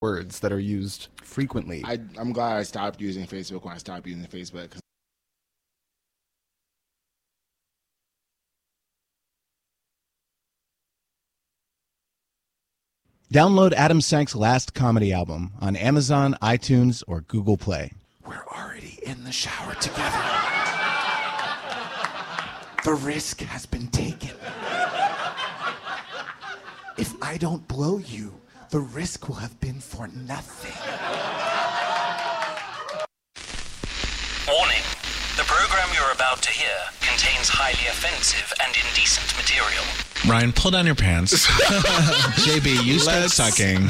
words that are used frequently. I, I'm glad I stopped using Facebook when I stopped using Facebook. 'cause Download Adam Sank's last comedy album on Amazon, iTunes, or Google Play. We're already in the shower together. The risk has been taken. If I don't blow you, the risk will have been for nothing. Warning. The program you're about to hear contains highly offensive and indecent material. Ryan, pull down your pants. JB, you start sucking.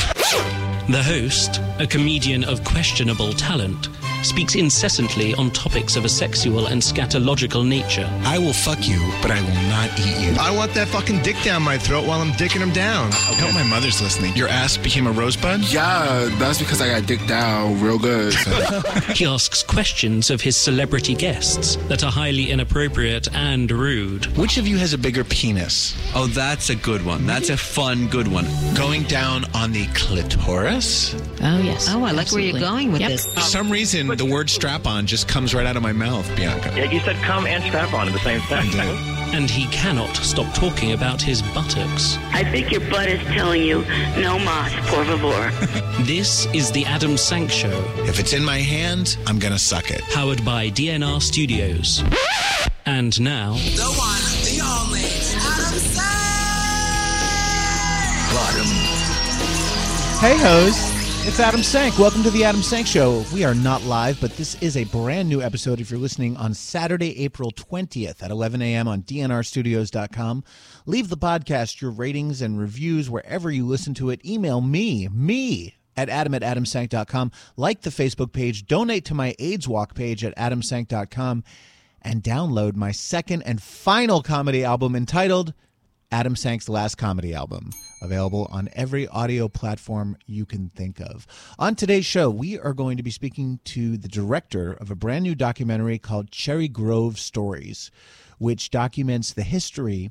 The host, a comedian of questionable talent, speaks incessantly on topics of a sexual and scatological nature. I will fuck you, but I will not eat you. I want that fucking dick down my throat while I'm dicking him down. I hope my mother's listening. Your ass became a rosebud? yeah, that's because I got dick down real good. so- He asks questions of his celebrity guests that are highly inappropriate and rude. Which of you has a bigger penis? Oh, that's a good one. That's a fun, good one. Going down on the clitoris? Oh, yes. Oh, I like where you're going with Yep. this. For some reason, the word strap on just comes right out of my mouth, Bianca. Yeah, you said come and strap on at the same time. And he cannot stop talking about his buttocks. I think your butt is telling you, no mas, por favor. This is the Adam Sank Show, If it's in my hand, I'm gonna suck it. powered by DNR Studios. And now, The one, the only, Adam Hey hoes, it's Adam Sank. Welcome to the Adam Sank Show. We are not live, but this is a brand new episode if you're listening on Saturday, April 20th at 11 a.m. on dnrstudios.com. Leave the podcast your ratings and reviews wherever you listen to it. Email me, me, at adam at adamsank.com. Like the Facebook page, donate to my AIDS Walk page at adamsank.com, and download my second and final comedy album entitled Adam Sank's last comedy album, available on every audio platform you can think of. On today's show, we are going to be speaking to the director of a brand new documentary called Cherry Grove Stories, which documents the history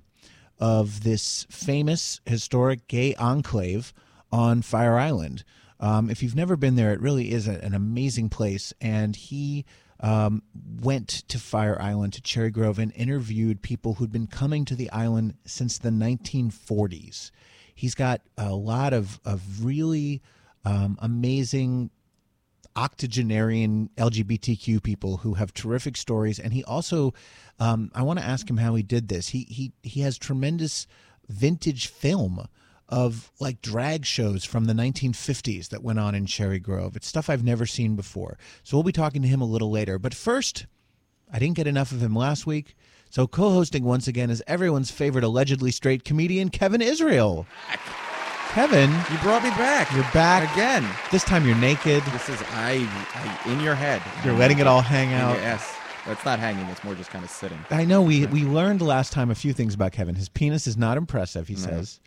of this famous historic gay enclave on Fire Island. Um, if you've never been there, it really is a, an amazing place. And he um, went to Fire Island, to Cherry Grove, and interviewed people who'd been coming to the island since the 1940s. He's got a lot of, of really um, amazing octogenarian LGBTQ people who have terrific stories, and he also, um, I want to ask him how he did this. He he he has tremendous vintage film of like drag shows from the 1950s that went on in Cherry Grove. It's stuff I've never seen before. So we'll be talking to him a little later. But first, I didn't get enough of him last week. So co-hosting once again is everyone's favorite allegedly straight comedian Kevin Israel. Kevin, You brought me back. you're back Again. This time you're naked. This is I, I in your head. You're letting it all hang out. Yes. That's not hanging. It's more just kind of sitting. I know we we learned last time a few things about Kevin. His penis is not impressive. He says,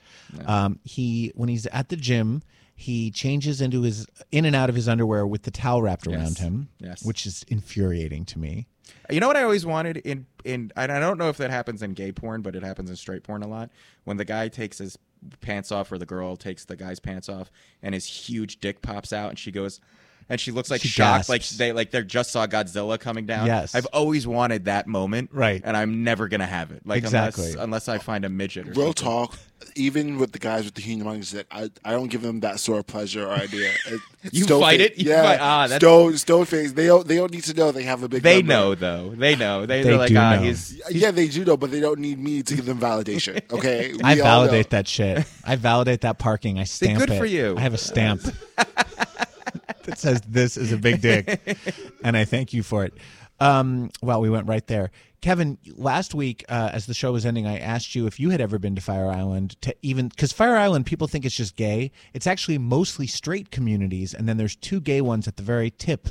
Um, he when he's at the gym, he changes into his in and out of his underwear with the towel wrapped Yes. around him. Yes. which is infuriating to me. You know what I always wanted in in and I don't know if that happens in gay porn, but it happens in straight porn a lot. When the guy takes his pants off or the girl takes the guy's pants off and his huge dick pops out and she goes and she looks like She shocked, like they like they just saw Godzilla coming down. Yes. I've always wanted that moment, Right. And I'm never gonna have it, like Exactly. unless unless I find a midget. Or Real something. talk, even with the guys with the humongous dick, I, I don't give them that sort of pleasure or idea. It, it's You stone fight face- it? You yeah, fight- ah, that's- stone stone face. They don't they don't need to know they have a big. They member. know though. They know. They, They are like, do ah, know. he's Yeah, they do know, but they don't need me to give them validation. Okay, I We all know. validate that shit. I validate that parking. I stamp good it. for you. I have a stamp that says this is a big dick, and I thank you for it. Um, well, we went right there. Kevin, last week, uh, as the show was ending, I asked you if you had ever been to Fire Island. To even because Fire Island, people think it's just gay. It's actually mostly straight communities, and then there's two gay ones at the very tip,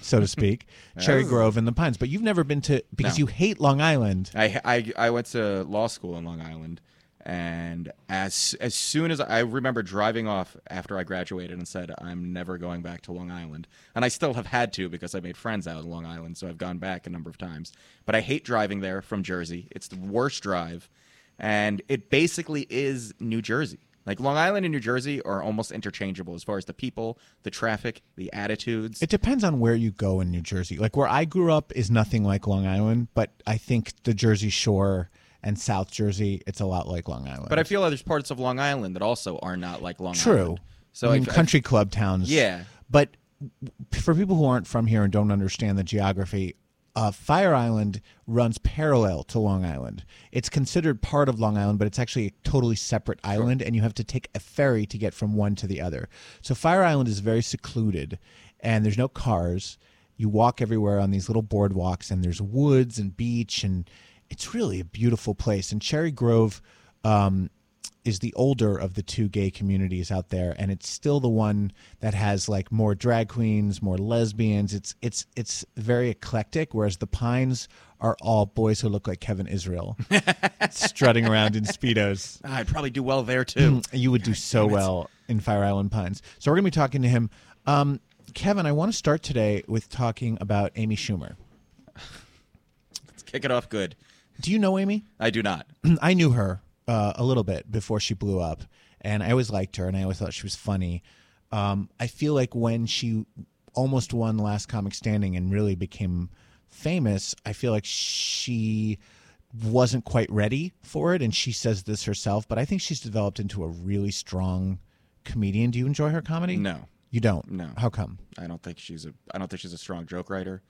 so to speak, Cherry Grove and the Pines. But you've never been to because No. you hate Long Island. I, I I went to law school in Long Island, and as as soon as I remember driving off after I graduated and said I'm never going back to Long Island, and I still have had to because I made friends out in Long Island, so I've gone back a number of times. But I hate driving there from Jersey. It's the worst drive, and it basically is New Jersey. Like Long Island and New Jersey are almost interchangeable as far as the people, the traffic, the attitudes. It depends on where you go in New Jersey. Like where I grew up is nothing like Long Island, but I think the Jersey Shore and South Jersey, it's a lot like Long Island. but I feel like there's parts of Long Island that also are not like Long True. Island. True. So I mean, I- I- country club towns. Yeah. But for people who aren't from here and don't understand the geography, uh, Fire Island runs parallel to Long Island. It's considered part of Long Island, but it's actually a totally separate island, and you have to take a ferry to get from one to the other. So Fire Island is very secluded, and there's no cars. You walk everywhere on these little boardwalks, and there's woods and beach, and it's really a beautiful place. And Cherry Grove. Um, is the older of the two gay communities out there and it's still the one that has like more drag queens more lesbians it's it's it's very eclectic whereas the pines are all boys who look like kevin israel strutting around in speedos I'd probably do well there too. you would do so well in fire island pines so we're going to be talking to him um, kevin i want to start today with talking about amy schumer Let's kick it off good. Do you know amy I do not. I knew her uh, a little bit before she blew up, and I always liked her, and I always thought she was funny. Um, I feel like when she almost won Last Comic Standing and really became famous, I feel like she wasn't quite ready for it, and she says this herself. But I think she's developed into a really strong comedian. Do you enjoy her comedy? No. you don't. No. how come? I don't think she's a. I don't think she's a strong joke writer.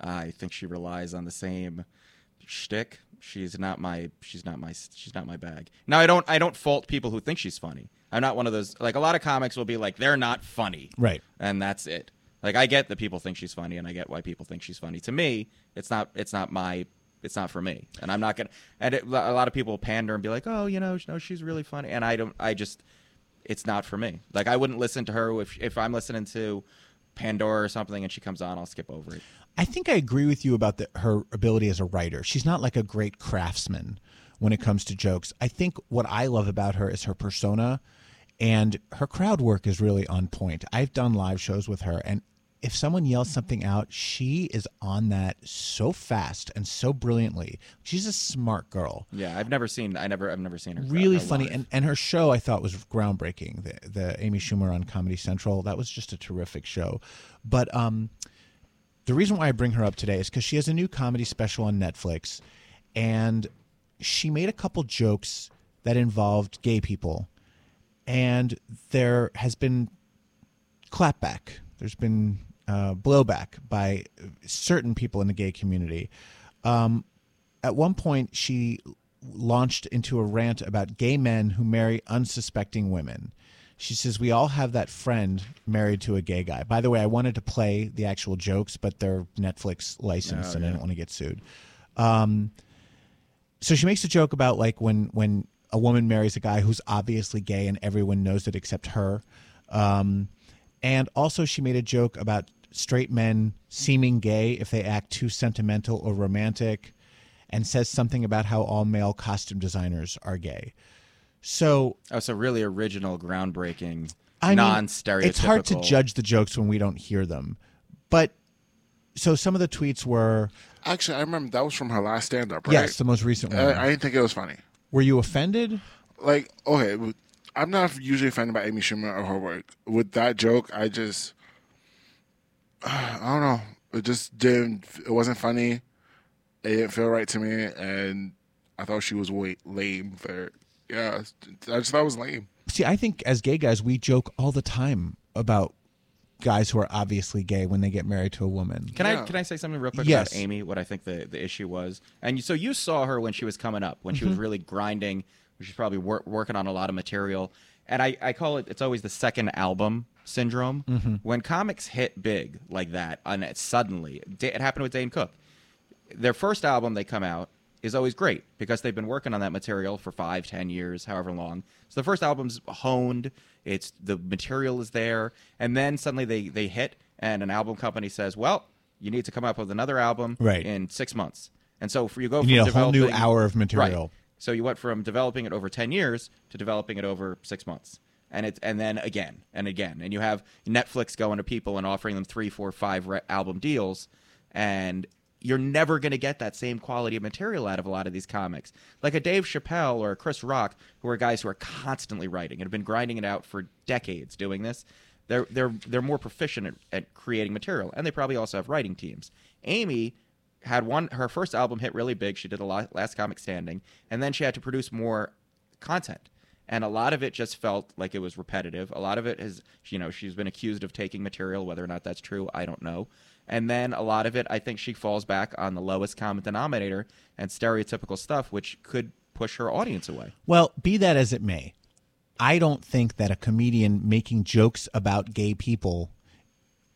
I think she relies on the same shtick. She's not my. She's not my. She's not my bag. Now I don't. I don't fault people who think she's funny. I'm not one of those. Like a lot of comics will be like, they're not funny, Right. And that's it. Like I get that people think she's funny, and I get why people think she's funny. To me, it's not. It's not my. It's not for me, and I'm not gonna. And it, a lot of people pander and be like, oh, you know, no, she's really funny, and I don't. I just. It's not for me. Like I wouldn't listen to her if if I'm listening to Pandora or something and she comes on, I'll skip over it. I think I agree with you about the, her ability as a writer. She's not like a great craftsman when it comes to jokes. I think what I love about her is her persona and her crowd work is really on point. I've done live shows with her and if someone yells something out, she is on that so fast and so brilliantly. She's a smart girl. Yeah, I've never seen. I never. I've never seen her. Really her funny, and, and her show I thought was groundbreaking. The the Amy Schumer on Comedy Central that was just a terrific show. But um, the reason why I bring her up today is because she has a new comedy special on Netflix, and she made a couple jokes that involved gay people, and there has been clapback. There's been uh, blowback by certain people in the gay community. Um, at one point, she launched into a rant about gay men who marry unsuspecting women. She says, We all have that friend married to a gay guy. By the way, I wanted to play the actual jokes, but they're Netflix licensed Oh, and I yeah. didn't want to get sued. Um, so she makes a joke about like when when a woman marries a guy who's obviously gay and everyone knows it except her. Um, and also she made a joke about straight men seeming gay if they act too sentimental or romantic and says something about how all male costume designers are gay. So Oh, so really original, groundbreaking, I non-stereotypical. It's hard to judge the jokes when we don't hear them. But so some of the tweets were Actually, I remember that was from her last stand up, right? yes, the most recent uh, one. I, I didn't think it was funny. Were you offended? Like, okay, I'm not usually offended by Amy Schumer or her work. With that joke, I just, I don't know. It just didn't. It wasn't funny. It didn't feel right to me, and I thought she was way lame for. Yeah, I just thought it was lame. See, I think as gay guys, we joke all the time about guys who are obviously gay when they get married to a woman. Can Yeah. I can I say something real quick Yes. about Amy? What I think the, the issue was, and you, so you saw her when she was coming up, when she was mm-hmm. really grinding. She's probably wor- working on a lot of material, and I, I call it. It's always the second album syndrome. Mm-hmm. When comics hit big like that, and it suddenly it happened with Dane Cook. Their first album they come out is always great because they've been working on that material for five, ten years, however long. So the first album's honed. It's the material is there, and then suddenly they they hit, and an album company says, "Well, you need to come up with another album Right. in six months." And so for you go You need from a whole new hour of material. Right. So you went from developing it over ten years to developing it over six months, and it's and then again and again, and you have Netflix going to people and offering them three, four, five re- album deals, and you're never going to get that same quality of material out of a lot of these comics. Like a Dave Chappelle or a Chris Rock, who are guys who are constantly writing and have been grinding it out for decades doing this. They're they're they're more proficient at, at creating material, and they probably also have writing teams. Amy had one her first album hit really big. She did the la- last comic standing, and then she had to produce more content. And a lot of it just felt like it was repetitive. A lot of it is, you know, she's been accused of taking material, whether or not that's true, I don't know. And then a lot of it, I think she falls back on the lowest common denominator and stereotypical stuff, which could push her audience away. Well, be that as it may, I don't think that a comedian making jokes about gay people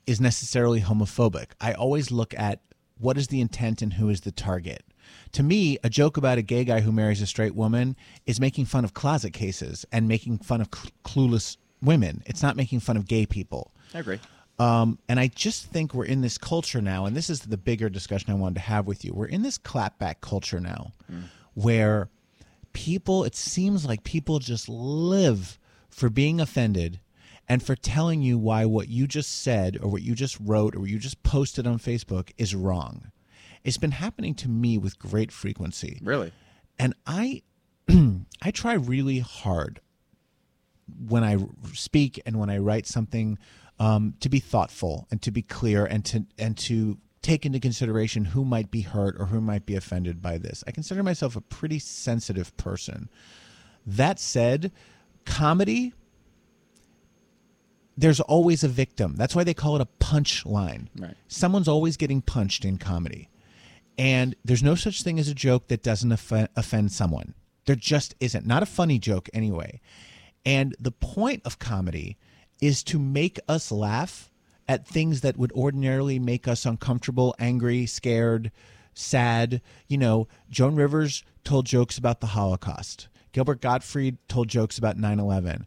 is necessarily homophobic. I always look at what is the intent and who is the target. To me, a joke about a gay guy who marries a straight woman is making fun of closet cases and making fun of cl- clueless women. It's not making fun of gay people. I agree. Um, and I just think we're in this culture now, and this is the bigger discussion I wanted to have with you. We're in this clapback culture now where people, it seems like people just live for being offended and for telling you why what you just said or what you just wrote or what you just posted on Facebook is wrong. It's been happening to me with great frequency. Really? And I I try really hard when I speak and when I write something um, to be thoughtful and to be clear and to and to take into consideration who might be hurt or who might be offended by this. I consider myself a pretty sensitive person. That said, comedy there's always a victim. That's why they call it a punch line. Right. Someone's always getting punched in comedy. And there's no such thing as a joke that doesn't off- offend someone. There just isn't. Not a funny joke, anyway. And the point of comedy is to make us laugh at things that would ordinarily make us uncomfortable, angry, scared, sad. You know, Joan Rivers told jokes about the Holocaust, Gilbert Gottfried told jokes about 9 11.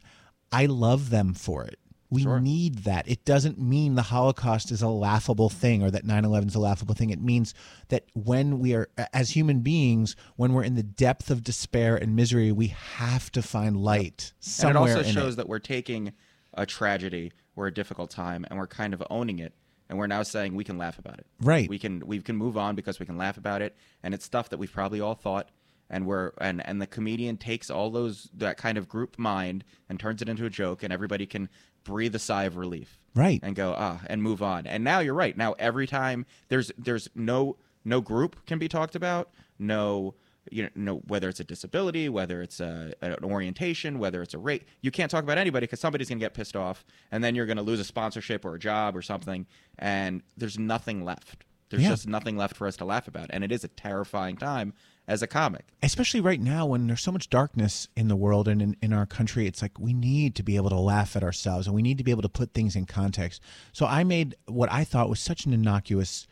I love them for it. We need that. It doesn't mean the Holocaust is a laughable thing or that 9 11 is a laughable thing. It means that when we are, as human beings, when we're in the depth of despair and misery, we have to find light somewhere. And it also shows it. that we're taking a tragedy or a difficult time and we're kind of owning it and we're now saying we can laugh about it. Right. We can we can move on because we can laugh about it and it's stuff that we've probably all thought and we're and and the comedian takes all those that kind of group mind and turns it into a joke and everybody can breathe a sigh of relief. Right. And go ah and move on. And now you're right. Now every time there's there's no no group can be talked about, no you know, whether it's a disability, whether it's a, an orientation, whether it's a rate, you can't talk about anybody because somebody's going to get pissed off, and then you're going to lose a sponsorship or a job or something, and there's nothing left. There's Yeah. just nothing left for us to laugh about, and it is a terrifying time as a comic. especially right now when there's so much darkness in the world and in, in our country it's like we need to be able to laugh at ourselves and we need to be able to put things in context so i made what i thought was such an innocuous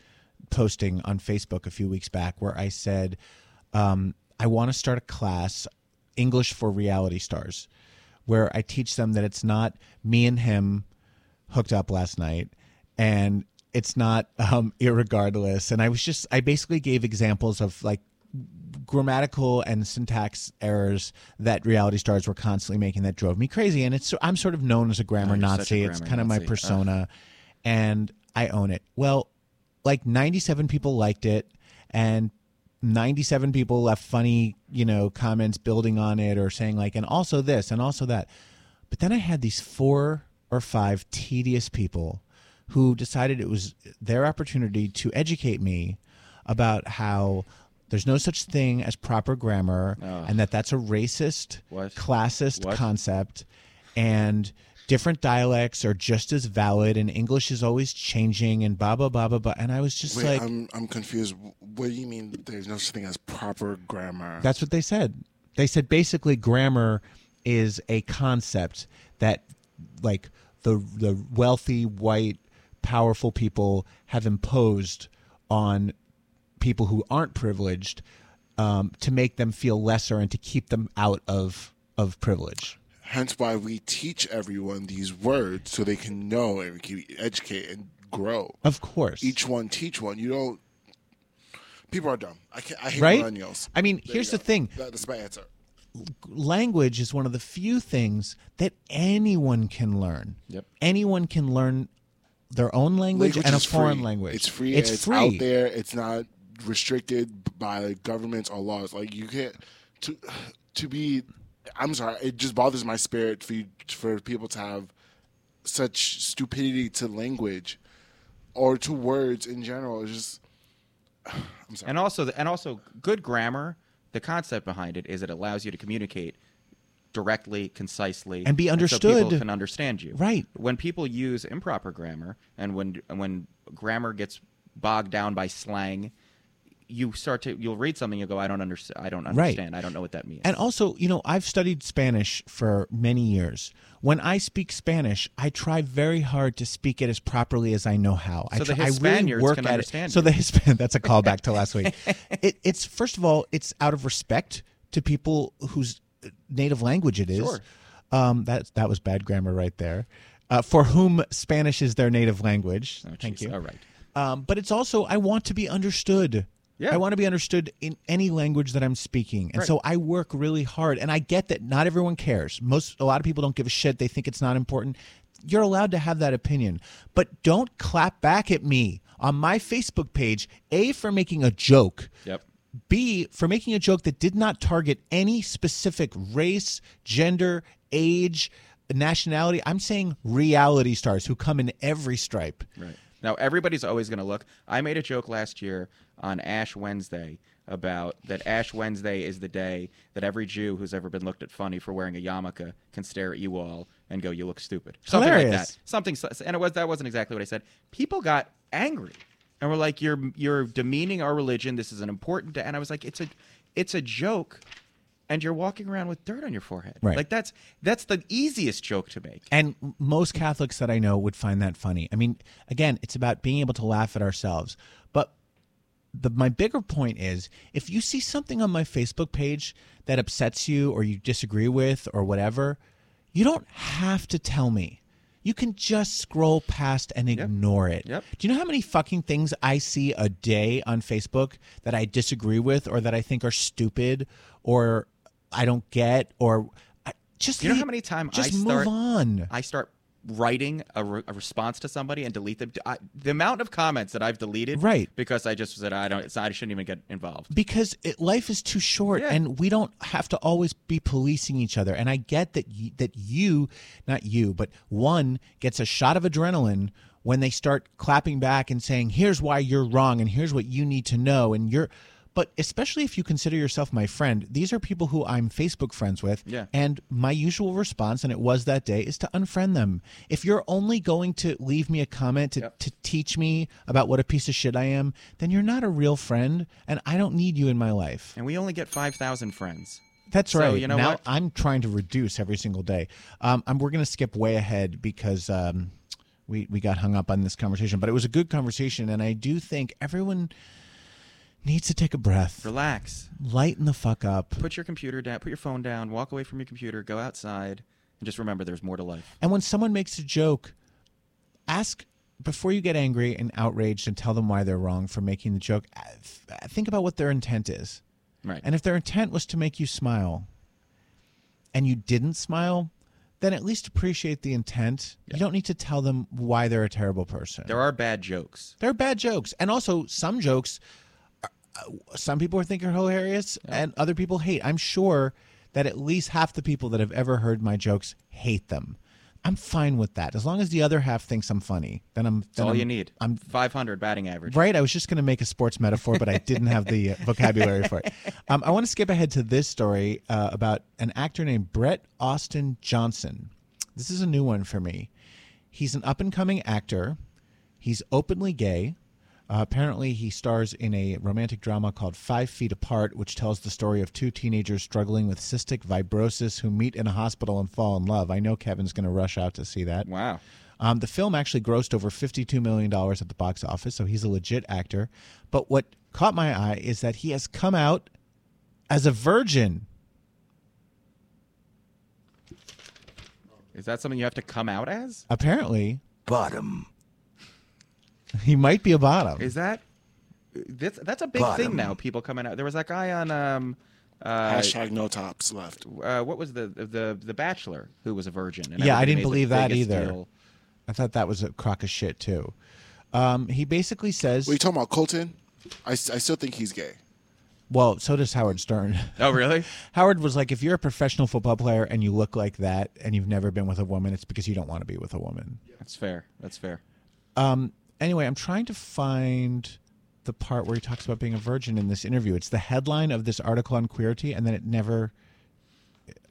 posting on facebook a few weeks back where i said um, i want to start a class english for reality stars where i teach them that it's not me and him hooked up last night and it's not um irregardless. And i was just i basically gave examples of like grammatical and syntax errors that reality stars were constantly making that drove me crazy. And it's i'm sort of known as a grammar Oh, you're a nazi. it's grammar kind of my Nazi. persona and i own it. Well like 97 people liked it and 97 people left funny you know comments building on it or saying like and also this and also that but then i had these four or five tedious people who decided it was their opportunity to educate me about how there's no such thing as proper grammar and that that's a racist What? classist What? concept and different dialects are just as valid and english is always changing and blah blah blah blah blah and i was just Wait, like I'm I'm confused. What do you mean? There's no such thing as proper grammar. That's what they said. They said basically grammar is a concept that like the the wealthy white powerful people have imposed on people who aren't privileged um, to make them feel lesser and to keep them out of of privilege. Hence why we teach everyone these words so they can know and can educate and grow. Of course. Each one teach one. You don't. People are dumb. I can't. I hate Right? millennials. I mean, There here's the thing. That- that's my answer. language is one of the few things that anyone can learn. Yep. Anyone can learn their own language, and a foreign free. language. It's free. It's It's, free. out there. It's not restricted by governments or laws. Like you can't to to be. I'm sorry. It just bothers my spirit for you, for people to have such stupidity to language or to words in general. It's just. I'm sorry. And also, and also, good grammar. The concept behind it is it allows you to communicate directly, concisely, And be so understood. people can understand you. Right. When people use improper grammar, and when when grammar gets bogged down by slang, you start to you'll read something, you go, I don't understand. I don't Right. understand. I don't know what that means. And also, you know, I've studied Spanish for many years. When I speak Spanish, I try very hard to speak it as properly as I know how. I So the try, I really work can at understand it. So the Hispan that's a callback to last week. It, it's first of all, it's out of respect to people whose native language it is. Sure. Um, that that was bad grammar right there. Uh, for whom Spanish is their native language. Oh, Thank you. All right. Um, but it's also I want to be understood. Yeah. I want to be understood in any language that I'm speaking, and Right. so I work really hard. And I get that not everyone cares. Most a lot of people don't give a shit. They think it's not important. You're allowed to have that opinion, but don't clap back at me on my Facebook page. A for making a joke. Yep. B, for making a joke that did not target any specific race, gender, age, nationality. I'm saying reality stars who come in every stripe. Right. Now everybody's always going to look. I made a joke last year on Ash Wednesday about that Ash Wednesday is the day that every Jew who's ever been looked at funny for wearing a yarmulke can stare at you all and go, "You look stupid." Something like that. Something, and it was that wasn't exactly what I said. People got angry and were like, "You're you're demeaning our religion. This is an important day." And I was like, "It's a it's a joke." And you're walking around with dirt on your forehead. Right. Like that's that's the easiest joke to make. And most Catholics that I know would find that funny. I mean, again, it's about being able to laugh at ourselves. But the my bigger point is if you see something on my Facebook page that upsets you or you disagree with or whatever, you don't have to tell me. You can just scroll past and ignore it. Yep. Do you know how many fucking things I see a day on Facebook that I disagree with or that I think are stupid or I don't get or I, just You know leave- how many times just I start, move on. I start writing a, re- a response to somebody and delete them. I, the amount of comments that I've deleted, Right. Because I just said I don't. It's, I shouldn't even get involved. because it, life is too short Yeah. and we don't have to always be policing each other and i get that y- that you not you but one gets a shot of adrenaline when they start clapping back and saying here's why you're wrong and here's what you need to know and you're but especially if you consider yourself my friend these are people who i'm facebook friends with Yeah. and my usual response and it was that day is to unfriend them if you're only going to leave me a comment to, Yep. to teach me about what a piece of shit i am then you're not a real friend and i don't need you in my life And we only get five thousand friends. that's right. So, right. you know now what? I'm trying to reduce every single day. Um, I'm, we're going to skip way ahead because um, we we got hung up on this conversation, but it was a good conversation, and I do think everyone needs to take a breath, Relax. lighten the fuck up, Put your computer down. Put your phone down. Walk away from your computer. Go outside. And just remember, there's more to life. and when someone makes a joke, ask before you get angry and outraged and tell them why they're wrong for making the joke. uh, th- Think about what their intent is. Right. And if their intent was to make you smile and you didn't smile, then at least appreciate the intent. You don't need to tell them why they're a terrible person. there are bad jokes. There are bad jokes. And also, some jokes, some people think are hilarious and other people hate. I'm sure that at least half the people that have ever heard my jokes hate them. I'm fine with that. As long as the other half thinks I'm funny, then I'm. That's all I'm, you need. I'm 500 batting average. Right. I was just going to make a sports metaphor, but I didn't have the uh, vocabulary for it. Um, I want to skip ahead to this story uh, about an actor named Brett Austin Johnson. This is a new one for me. He's an up and coming actor. He's openly gay. Uh, apparently, he stars in a romantic drama called Five Feet Apart, which tells the story of two teenagers struggling with cystic fibrosis who meet in a hospital and fall in love. I know Kevin's going to rush out to see that. Wow. Um, the film actually grossed over $52 million at the box office, so he's a legit actor. But what caught my eye is that he has come out as a virgin. Is that something you have to come out as? Apparently, Bottom. he might be a bottom. Is that that's that's a big Bottom. thing now? People coming out. There was that guy on um uh, Hashtag no tops left. uh what was the the the Bachelor who was a virgin? And Yeah, I didn't believe that either. deal. I thought that was a crock of shit, too. Um, he basically says. Were you talking about Colton? I, I still think he's gay. Well, so does Howard Stern. Oh, really? Howard was like, if you're a professional football player and you look like that and you've never been with a woman, it's because you don't want to be with a woman. That's fair. That's fair. Um, anyway, I'm trying to find the part where he talks about being a virgin in this interview. It's the headline of this article on Queerty, and then it never.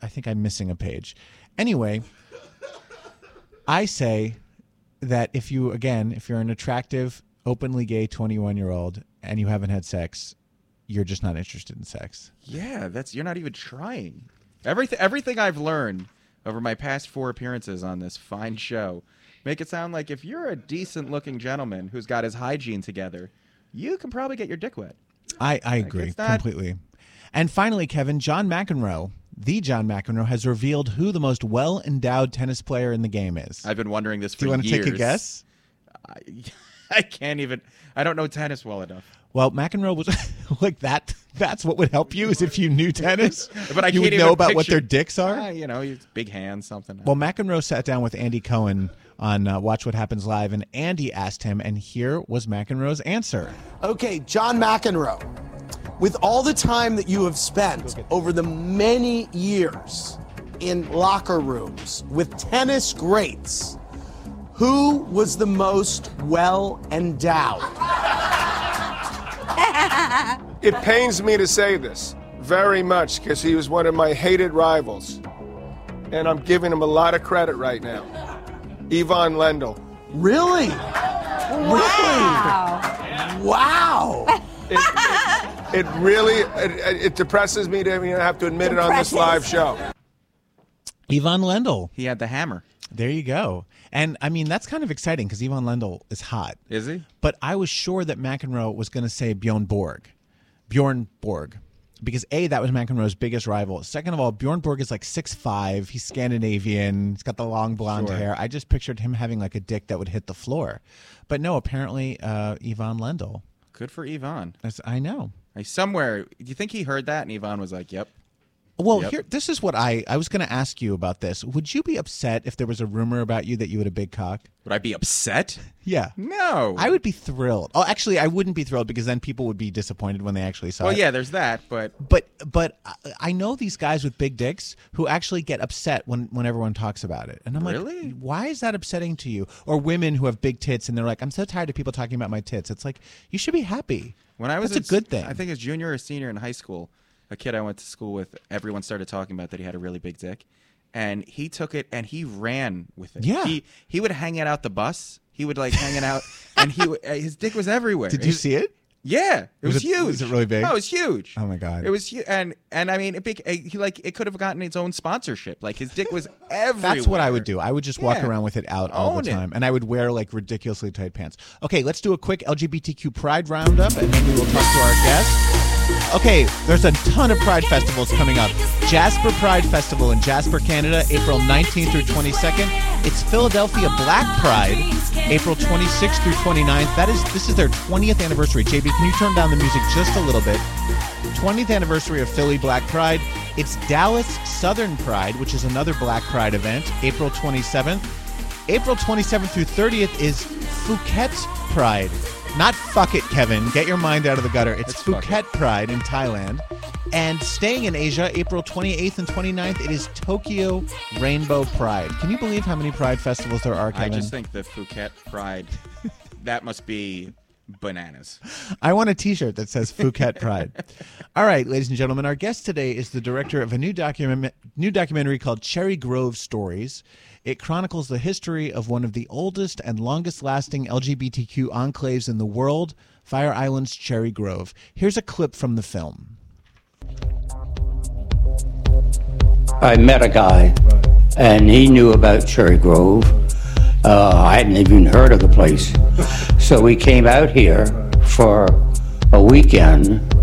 I think I'm missing a page. Anyway, I say that if you, again, if you're an attractive, openly gay 21 year old and you haven't had sex, you're just not interested in sex. Yeah, that's you're not even trying. Everything everything I've learned over my past four appearances on this fine show make it sound like if you're a decent looking gentleman who's got his hygiene together, you can probably get your dick wet. I, I agree it's not- completely. And finally, Kevin, John McEnroe, the John McEnroe, has revealed who the most well endowed tennis player in the game is. I've been wondering this for years. Do you want to take a guess? I, I can't even I don't know tennis well enough. Well, McEnroe was like that. That's what would help you is if you knew tennis. But I you can't would even know about what their dicks are. Ah, you know, big hands, something. Well, McEnroe sat down with Andy Cohen on uh, Watch What Happens Live, and Andy asked him, and here was McEnroe's answer. Okay, John McEnroe, with all the time that you have spent over the many years in locker rooms with tennis greats, who was the most well endowed? It pains me to say this very much because he was one of my hated rivals. And I'm giving him a lot of credit right now. Ivan Lendl. Really? Really? Wow. It, it, it really it, it depresses me to even have to admit it on this live show. Ivan Lendl. He had the hammer. There you go. And I mean, that's kind of exciting because Ivan Lendl is hot. Is he? But I was sure that McEnroe was going to say Bjorn Borg. Bjorn Borg. Because A, that was McEnroe's biggest rival. Second of all, Bjorn Borg is like six five. He's Scandinavian. He's got the long blonde Sure. hair. I just pictured him having like a dick that would hit the floor. But no, apparently uh, Ivan Lendl. Good for Ivan. That's, I know. Like somewhere, do you think he heard that and Ivan was like, "Yep." Well, Yep. here, this is what I, I was going to ask you about this. Would you be upset if there was a rumor about you that you had a big cock? Would I be upset? Yeah. No. I would be thrilled. Oh, actually, I wouldn't be thrilled because then people would be disappointed when they actually saw Well, it. Well, yeah, there's that, but But but I- know these guys with big dicks who actually get upset when when everyone talks about it, and I'm Really? like, why is that upsetting to you? Or women who have big tits and they're like, I'm so tired of people talking about my tits. It's like you should be happy. when I was That's in- a good thing. I think as junior or senior in high school, a kid I went to school with, everyone started talking about that he had a really big dick, and he took it and he ran with it. Yeah. He he would hang it out the bus. He would like hang it out, and he uh, his dick was everywhere. Did you His- see it? Yeah, it Was it- huge. was it really big? Oh, it was huge. Oh my god. It was huge, and and I mean, it eh, He like it could have gotten its own sponsorship. Like his dick was everywhere. That's what I would do. I would just walk Yeah. around with it out all Own the time, and I would wear like ridiculously tight pants. Okay, let's do a quick LGBTQ Pride roundup, and then we will talk to our guest. Okay, there's a ton of Pride festivals coming up. Jasper Pride Festival in Jasper, Canada, April 19th through 22nd. It's Philadelphia Black Pride, April 26th through 29th. That is, this is their 20th anniversary. JB, can you turn down the music just a little bit? 20th anniversary of Philly Black Pride. It's Dallas Southern Pride, which is another Black Pride event, April 27th. April 27th through 30th is Phuket Pride. Not fuck it, Kevin. Get your mind out of the gutter. It's fuck Phuket Pride in Thailand. And staying in Asia, April 28th and 29th, it is Tokyo Rainbow Pride. Can you believe how many Pride festivals there are, Kevin? I just think the Phuket Pride, that must be bananas. I want a T-shirt that says Phuket Pride. All right, ladies and gentlemen, our guest today is the director of a new document, new documentary called Cherry Grove Stories. It chronicles the history of one of the oldest and longest-lasting LGBTQ enclaves in the world, Fire Island's Cherry Grove. Here's a clip from the film. I met a guy, and he knew about Cherry Grove. Uh, I hadn't even heard of the place. So we came out here for a weekend,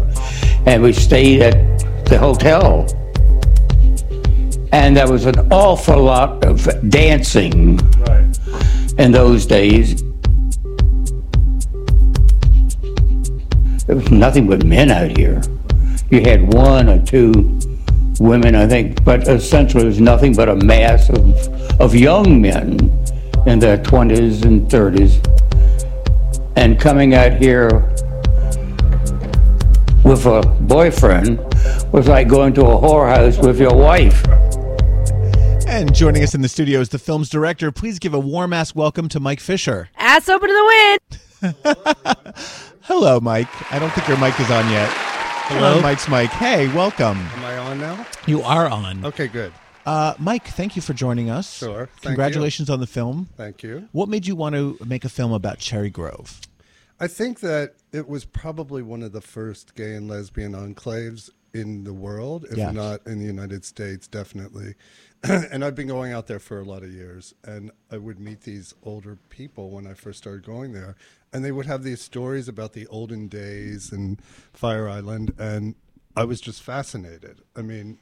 and we stayed at the hotel. And there was an awful lot of dancing in those days. There was nothing but men out here. You had one or two women, I think, but essentially it was nothing but a mass of, of young men in their 20s and 30s. And coming out here with a boyfriend was like going to a whorehouse with your wife. And joining us in the studio is the film's director. Please give a warm ass welcome to Mike Fisher. Ass open to the wind. Hello, Mike. I don't think your mic is on yet. Hello? Mike's mic. Hey, welcome. Am I on now? You are on. Okay, good. Uh, Mike, thank you for joining us. Sure. Thank Congratulations on the film. Thank you. What made you want to make a film about Cherry Grove? I think that it was probably one of the first gay and lesbian enclaves in the world, if Yeah. not in the United States, definitely. and I've been going out there for a lot of years, and I would meet these older people when I first started going there, and they would have these stories about the olden days and Fire Island, and I was just fascinated. I mean,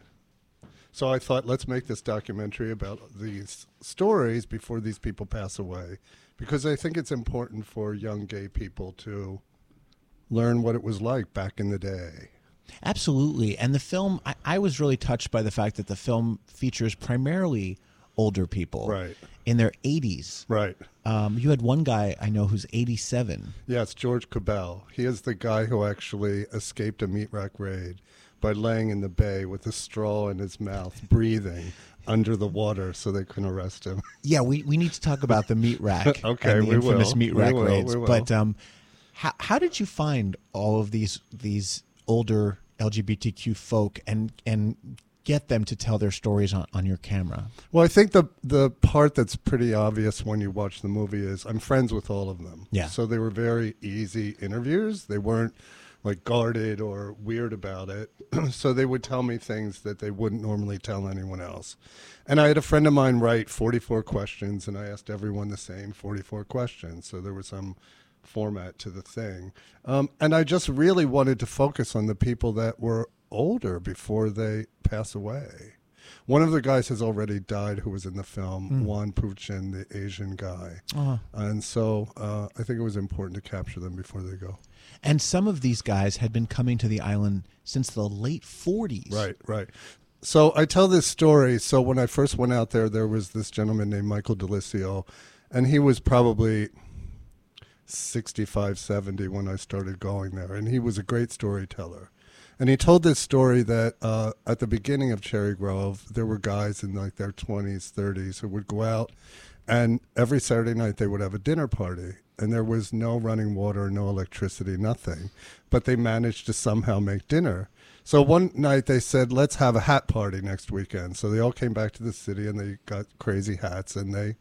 so I thought, let's make this documentary about these stories before these people pass away, because I think it's important for young gay people to learn what it was like back in the day. Absolutely. And the film, I, I was really touched by the fact that the film features primarily older people. Right. In their 80s. Right. Um, you had one guy I know who's 87. Yeah, it's George Cabell. He is the guy who actually escaped a meat rack raid by laying in the bay with a straw in his mouth, breathing under the water so they couldn't arrest him. Yeah, we, we need to talk about the meat rack. Okay, we infamous will. meat We rack will, raids. we will. But um, how, how did you find all of these these older LGBTQ folk and and get them to tell their stories on, on your camera? Well, I think the the part that's pretty obvious when you watch the movie is I'm friends with all of them. Yeah. So they were very easy interviews. They weren't like guarded or weird about it. so they would tell me things that they wouldn't normally tell anyone else. And I had a friend of mine write 44 questions, and I asked everyone the same 44 questions. So there were some format to the thing. Um, and I just really wanted to focus on the people that were older before they pass away. One of the guys has already died who was in the film, Mm. Juan Puchin, the Asian guy. Uh-huh. And so uh, I think it was important to capture them before they go. And some of these guys had been coming to the island since the late 40s. Right, right. So I tell this story. So when I first went out there, there was this gentleman named Michael Delisio, and he was probably 65, 70 when I started going there. And he was a great storyteller. And he told this story that uh, at the beginning of Cherry Grove, there were guys in like their 20s, 30s who would go out, and every Saturday night they would have a dinner party. And there was no running water, no electricity, nothing. But they managed to somehow make dinner. So one night they said, let's have a hat party next weekend. So they all came back to the city and they got crazy hats and they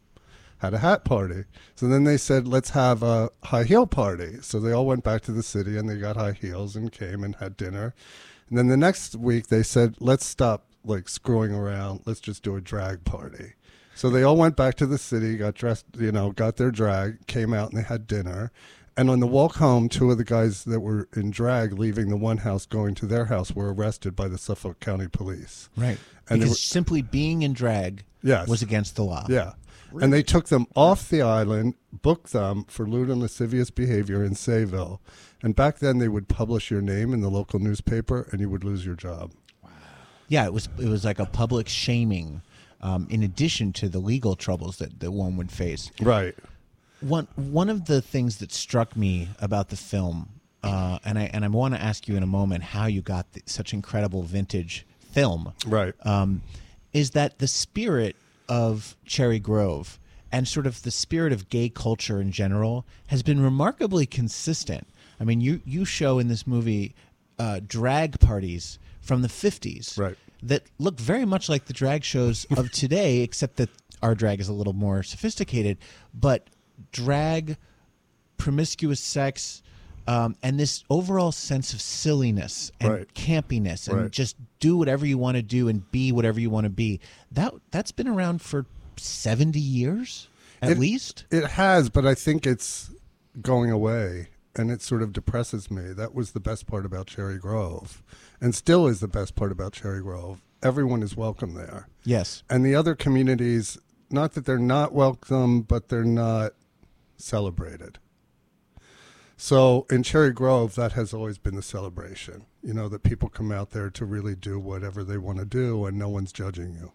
had a hat party. So then they said, let's have a high heel party. So they all went back to the city and they got high heels and came and had dinner. And then the next week they said, let's stop like screwing around. Let's just do a drag party. So they all went back to the city, got dressed, you know, got their drag, came out and they had dinner. And on the walk home, two of the guys that were in drag leaving the one house going to their house were arrested by the Suffolk County Police. Right. And because were- simply being in drag Yes. was against the law. Yeah. And they took them off the island, booked them for lewd and lascivious behavior in Sayville. And back then they would publish your name in the local newspaper and you would lose your job. Wow. Yeah, it was it was like a public shaming, um, in addition to the legal troubles that, that one would face. Right. One one of the things that struck me about the film, uh, and I and I want to ask you in a moment how you got the, such incredible vintage film. Right. Um, is that the spirit of Cherry Grove and sort of the spirit of gay culture in general has been remarkably consistent. I mean, you you show in this movie uh, drag parties from the fifties, right? That look very much like the drag shows of today, except that our drag is a little more sophisticated. But drag, promiscuous sex, um, and this overall sense of silliness and Right. campiness, and Right. just do whatever you want to do and be whatever you want to be. That that's been around for seventy years at It- least. It has, but I think it's going away and it sort of depresses me. That was the best part about Cherry Grove and still is the best part about Cherry Grove. Everyone is welcome there. Yes. And the other communities, not that they're not welcome, but they're not celebrated. So in Cherry Grove, that has always been the celebration. You know, that people come out there to really do whatever they want to do and no one's judging you.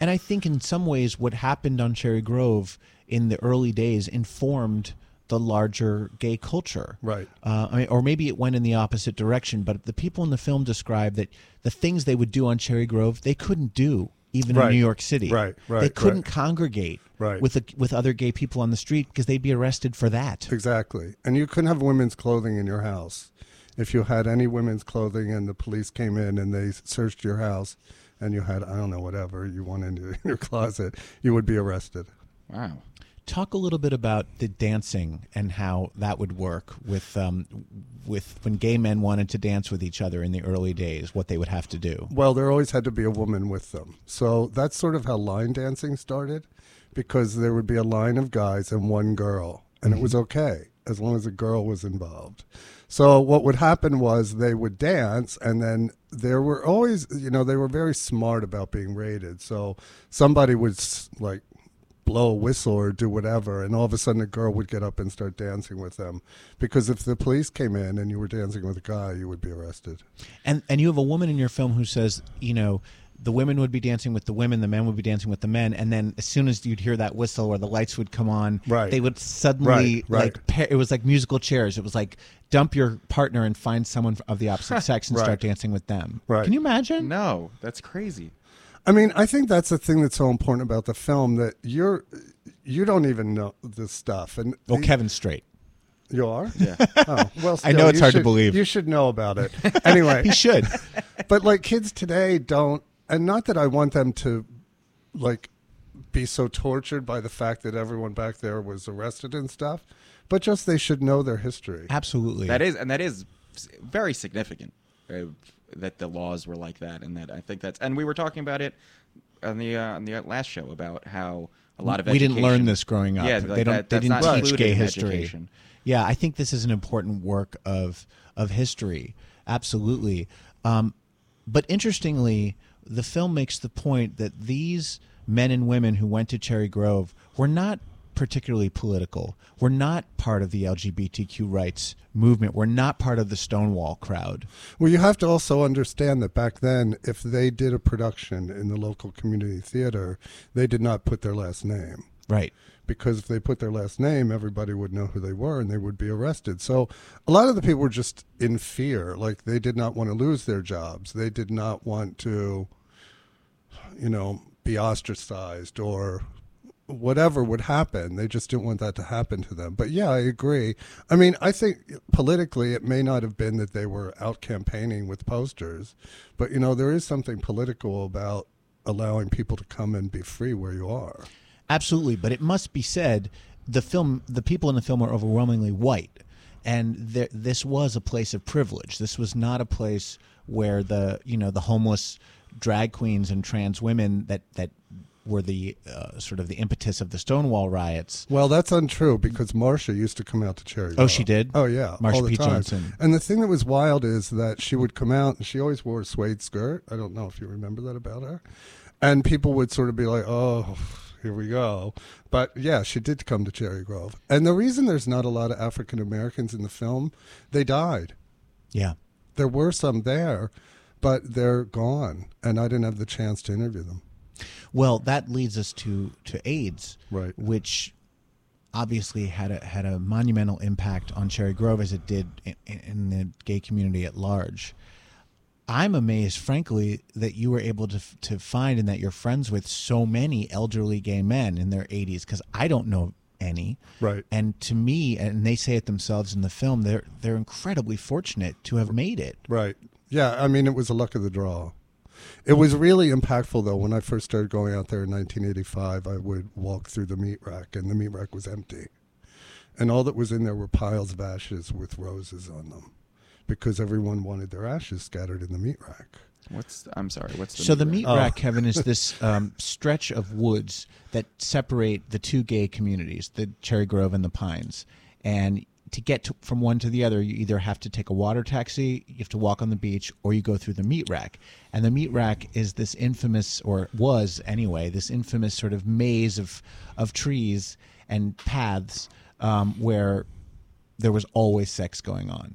And I think in some ways what happened on Cherry Grove in the early days informed the larger gay culture. Right. Uh, I mean, or maybe it went in the opposite direction. But the people in the film describe that the things they would do on Cherry Grove they couldn't do even Right. in New York City. Right, right, They couldn't right. congregate Right. with the, with other gay people on the street because they'd be arrested for that. Exactly. And you couldn't have women's clothing in your house. If you had any women's clothing and the police came in and they searched your house and you had, I don't know, whatever you wanted in your closet, you would be arrested. Wow. Talk a little bit about the dancing and how that would work with um, with when gay men wanted to dance with each other in the early days, what they would have to do. Well, there always had to be a woman with them. So that's sort of how line dancing started because there would be a line of guys and one girl, and it was okay as long as a girl was involved. So what would happen was they would dance, and then there were always, you know, they were very smart about being rated. So somebody would like blow a whistle or do whatever, and all of a sudden a girl would get up and start dancing with them. Because if the police came in and you were dancing with a guy, you would be arrested. And and you have a woman in your film who says, you know, the women would be dancing with the women, the men would be dancing with the men, and then as soon as you'd hear that whistle or the lights would come on, Right. they would suddenly Right, right. like pair, it was like musical chairs. It was like dump your partner and find someone of the opposite sex and Right. start dancing with them. Right. Can you imagine? No, that's crazy. I mean, I think that's the thing that's so important about the film that you're you don't even know this stuff. And Well, Kevin's straight. you are, Yeah. Oh, well, I know it's you hard to believe. You should know about it anyway. He should. but like kids today don't, and not that I want them to like be so tortured by the fact that everyone back there was arrested and stuff, but just they should know their history. Absolutely. That is, and that is very significant uh, that the laws were like that, and that I think that's. And we were talking about it on the uh, on the last show about how a lot of we didn't learn this growing up. Yeah, they don't. that- they didn't teach gay history. education. Yeah, I think this is an important work of of history. Absolutely. Um, but interestingly, the film makes the point that these men and women who went to Cherry Grove were not particularly political. We're not part of the LGBTQ rights movement. We're not part of the Stonewall crowd. Well, you have to also understand that back then, if they did a production in the local community theater, they did not put their last name. Right. Because if they put their last name, everybody would know who they were and they would be arrested. So a lot of the people were just in fear. Like they did not want to lose their jobs. They did not want to, you know, be ostracized or whatever would happen. They just didn't want that to happen to them. But yeah, I agree. I mean, I think politically it may not have been that they were out campaigning with posters, but you know, there is something political about allowing people to come and be free where you are. Absolutely, but it must be said the film, the people in the film are overwhelmingly white, and there, this was a place of privilege. This was not a place where the you know the homeless drag queens and trans women that that were the uh, sort of the impetus of the Stonewall riots. Well, that's untrue because Marsha used to come out to Cherry. Oh, she did? Oh, yeah, Marsha P. time. Johnson. And the thing that was wild is that she would come out and she always wore a suede skirt. I don't know if you remember that about her. And people would sort of be like, "Oh, here we go." But yeah, she did come to Cherry Grove. And the reason there's not a lot of African Americans in the film, they died. Yeah. There were some there, but they're gone, and I didn't have the chance to interview them. Well, that leads us to to AIDS, Right. which obviously had a had a monumental impact on Cherry Grove as it did in, in the gay community at large. I'm amazed, frankly, that you were able to to find and that you're friends with so many elderly gay men in their 80s because I don't know any. Right. And to me, and they say it themselves in the film, they're they're incredibly fortunate to have made it. Right. Yeah, I mean, it was a luck of the draw. It was really impactful, though. When I first started going out there in 1985, I would walk through the meat rack, and the meat rack was empty. And all that was in there were piles of ashes with roses on them because everyone wanted their ashes scattered in the meat rack. What's I'm sorry. What's the so the meat meat rack? rack, Kevin, is this um, stretch of woods that separate the two gay communities, the Cherry Grove and the Pines. And to get to, from one to the other, you either have to take a water taxi, you have to walk on the beach, or you go through the meat rack. And the meat rack is this infamous, or was anyway, this infamous sort of maze of of trees and paths um, where there was always sex going on.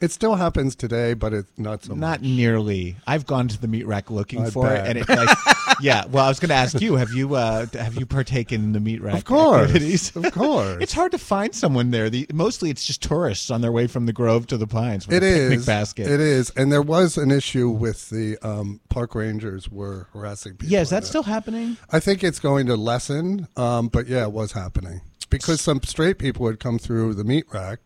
It still happens today, but it's not so Not much. nearly. I've gone to the meat rack looking I for bet. it, and it like yeah. Well, I was going to ask you: Have you uh, have you partaken in the meat rack Of course, activities? of course. it's hard to find someone there. The, mostly, it's just tourists on their way from the Grove to the Pines with It a picnic is. basket. It is, and there was an issue with the um, park rangers were harassing people. Yeah, is that it. still happening? I think it's going to lessen, um, but yeah, it was happening because some straight people would come through the meat rack.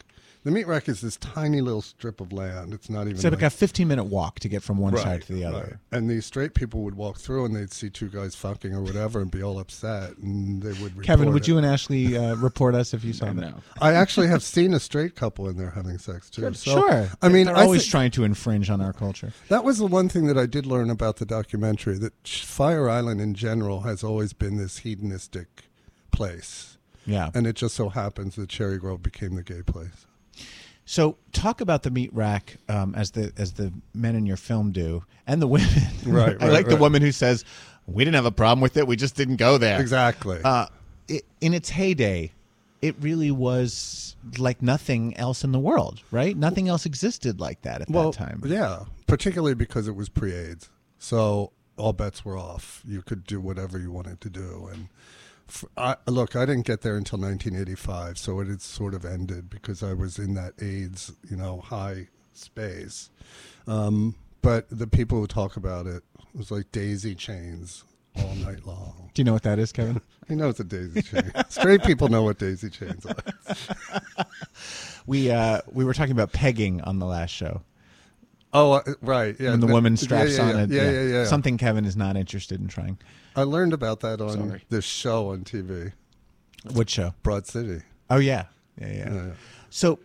The meat rack is this tiny little strip of land. It's not even It's like a 15 minute walk to get from one Right, side to the other. right. And these straight people would walk through and they'd see two guys fucking or whatever and be all upset and they would Kevin, would it. you and Ashley uh, report us if you saw that? I actually have seen a straight couple in there having sex too. So, sure. I mean, they're I always thi- trying to infringe on our culture. That was the one thing that I did learn about the documentary that Fire Island in general has always been this hedonistic place. Yeah. And it just so happens that Cherry Grove became the gay place. So talk about the meat rack um, as the as the men in your film do, and the women. Right, I right, like the woman who says, "We didn't have a problem with it. We just didn't go there." Exactly. Uh, it, in its heyday, it really was like nothing else in the world, right? Nothing else existed like that at well, that time. Yeah, particularly because it was pre-AIDS, so all bets were off. You could do whatever you wanted to do, and I look, I didn't get there until 1985, so it had sort of ended because I was in that AIDS, you know, high space. Um, but the people who talk about it it was like daisy chains all night long. Do you know what that is, Kevin? He knows a daisy chain. Straight people know what daisy chains are. we uh, we were talking about pegging on the last show. Oh, uh, right. Yeah. when the woman straps yeah, on yeah. it. Yeah, yeah, yeah. Something Kevin is not interested in trying. I learned about that on Sorry. this show on TV. What show? Broad City. Oh yeah, yeah, yeah. Yeah, yeah. So,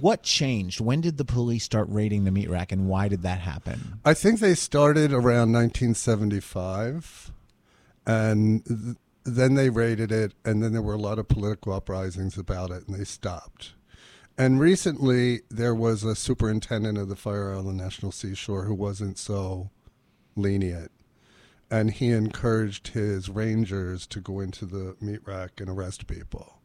what changed? When did the police start raiding the meat rack, and why did that happen? I think they started around 1975, and th- then they raided it, and then there were a lot of political uprisings about it, and they stopped. And recently, there was a superintendent of the Fire Island National Seashore who wasn't so lenient, and he encouraged his rangers to go into the meat rack and arrest people.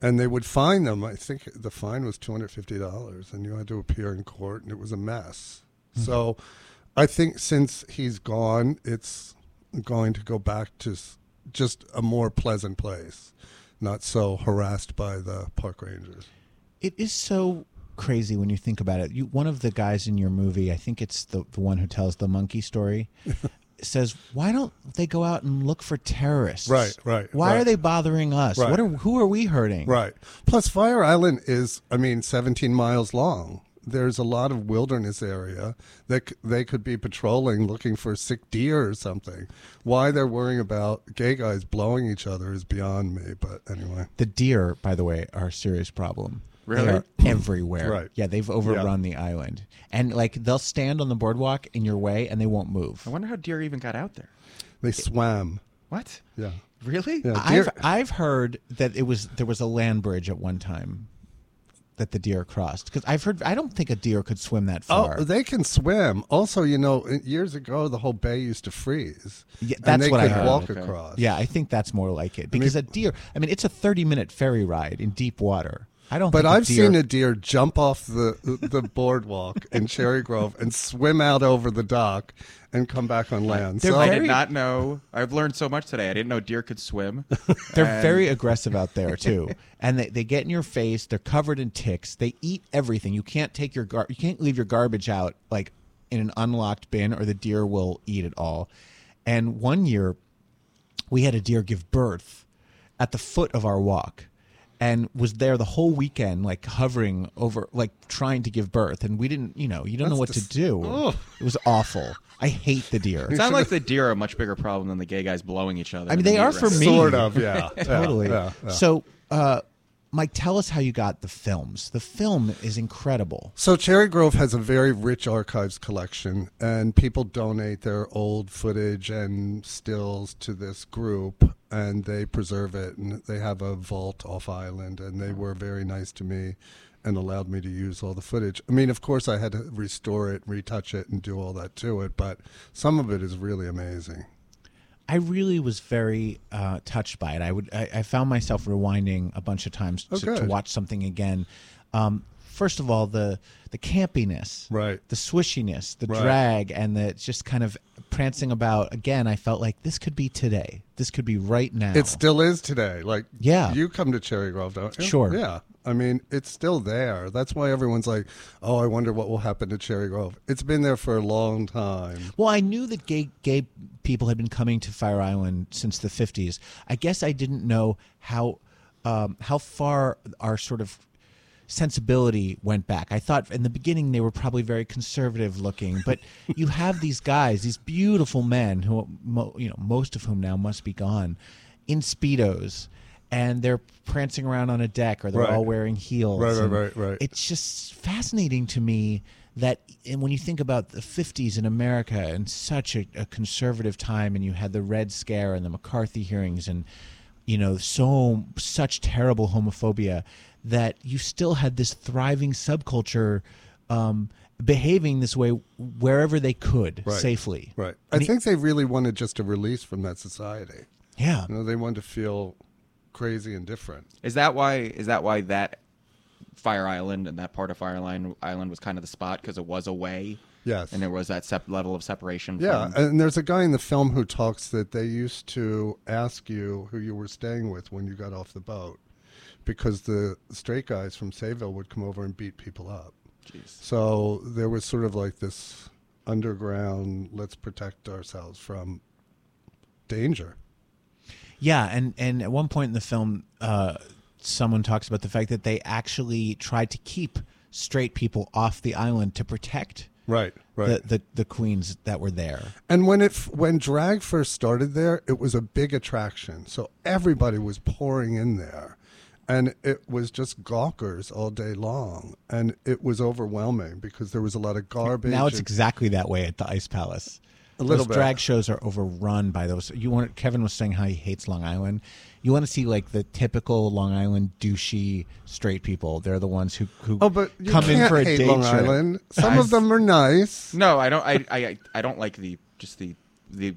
And they would fine them. I think the fine was two hundred fifty dollars, and you had to appear in court, and it was a mess. Mm-hmm. So, I think since he's gone, it's going to go back to just a more pleasant place, not so harassed by the park rangers. It is so crazy when you think about it. You, one of the guys in your movie, I think it's the the one who tells the monkey story, says, "Why don't they go out and look for terrorists? Right, right, Why are they bothering us? Right. What are who are we hurting? Right. Plus, Fire Island is, I mean, 17 miles long. There's a lot of wilderness area that c- they could be patrolling looking for sick deer or something. Why they're worrying about gay guys blowing each other is beyond me. But anyway. The deer, by the way, are a serious problem. Really? They are everywhere. Right. Yeah, they've overrun the island, and like they'll stand on the boardwalk in your way, and they won't move. I wonder how deer even got out there. They swam. What? Yeah. Really? Yeah, I've I've heard that it was there was a land bridge at one time that the deer crossed because I've heard I don't think a deer could swim that oh, far. Oh, they can swim. Also, you know, years ago, the whole bay used to freeze. Yeah, and that's they what could I heard. walk across. Yeah, I think that's more like it because a deer. I mean, it's a thirty-minute ferry ride in deep water. I don't. But think I've a deer, seen a deer jump off the the boardwalk in Cherry Grove and swim out over the dock and come back on land. so I did not know. I've learned so much today. I didn't know deer could swim. They're And- very aggressive out there too, and they, they get in your face. They're covered in ticks. They eat everything. You can't take your gar- you can't leave your garbage out like in an unlocked bin, or the deer will eat it all. And one year, we had a deer give birth at the foot of our walk, and was there the whole weekend, like hovering over, like trying to give birth. And we didn't, you know, you don't know what That's to do. Ugh. It was awful. I hate the deer. It sounds like the deer are a much bigger problem than the gay guys blowing each other. I mean, in the they are for me. Sort of, yeah. Yeah, totally. yeah, yeah. So, uh, Mike, tell us how you got the films. The film is incredible. So Cherry Grove has a very rich archives collection, and people donate their old footage and stills to this group, and they preserve it. And they have a vault off island, and they were very nice to me and allowed me to use all the footage. I mean, of course, I had to restore it, retouch it, and do all that to it, but some of it is really amazing. I really was very uh, touched by it. I would, I, I found myself rewinding a bunch of times Oh, to, to watch something again. Um, first of all the the campiness, right? The swishiness, the Right. drag, and the just kind of prancing about. Again, I felt like this could be today. This could be right now. It still is today. Like, Yeah. you come to Cherry Grove, don't you? Sure. Yeah. I mean, it's still there. That's why everyone's like, "Oh, I wonder what will happen to Cherry Grove." It's been there for a long time. Well, I knew that gay gay people had been coming to Fire Island since the fifties. I guess I didn't know how um, how far our sort of sensibility went back. I thought in the beginning they were probably very conservative looking, but you have these guys, these beautiful men who you know most of whom now must be gone in speedos. And they're prancing around on a deck, or they're Right. all wearing heels. Right, right, right, right. It's just fascinating to me that and when you think about the 50s in America and such a, a conservative time and you had the Red Scare and the McCarthy hearings and you know so such terrible homophobia that you still had this thriving subculture um, behaving this way wherever they could Right. safely. Right. I And he- think they really wanted just a release from that society. Yeah. You know, they wanted to feel crazy and different. Is that why? Is that why that Fire Island and that part of Fire Island Island was kind of the spot because it was away. Yes. and there was that sep- level of separation. Yeah, from, and there's a guy in the film who talks that they used to ask you who you were staying with when you got off the boat, because the straight guys from Sayville would come over and beat people up. Jeez. So there was sort of like this underground, let's protect ourselves from danger. Yeah, and and at one point in the film, uh, someone talks about the fact that they actually tried to keep straight people off the island to protect Right, right. the, the the queens that were there. And when it when drag first started there, it was a big attraction. So everybody was pouring in there, and it was just gawkers all day long, and it was overwhelming because there was a lot of garbage. Now it's and- exactly that way at the Ice Palace. A little those bit. drag shows are overrun by those. You want Kevin was saying how he hates Long Island. You want to see like the typical Long Island douchey straight people. They're the ones who who Oh, but come in for a hate day Long trip. Island. Some of them are nice. No, I don't. I, I I don't like the just the the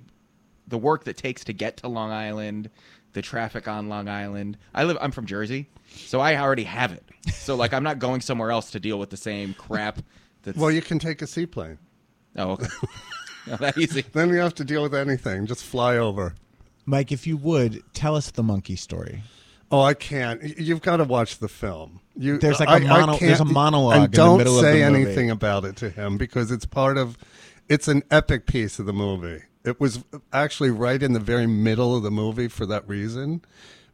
the work that takes to get to Long Island, the traffic on Long Island. I live. I'm from Jersey, so I already have it. So like, I'm not going somewhere else to deal with the same crap. That's Well, you can take a seaplane. oh okay. Not that easy. Then you have to deal with anything. Just fly over. Mike, if you would tell us the monkey story. Oh, I can't. You've got to watch the film. You, There's like a I- I mono- can't- there's a monologue And don't middle of say the movie. anything about it to him because it's part of. It's an epic piece of the movie. It was actually right in the very middle of the movie for that reason,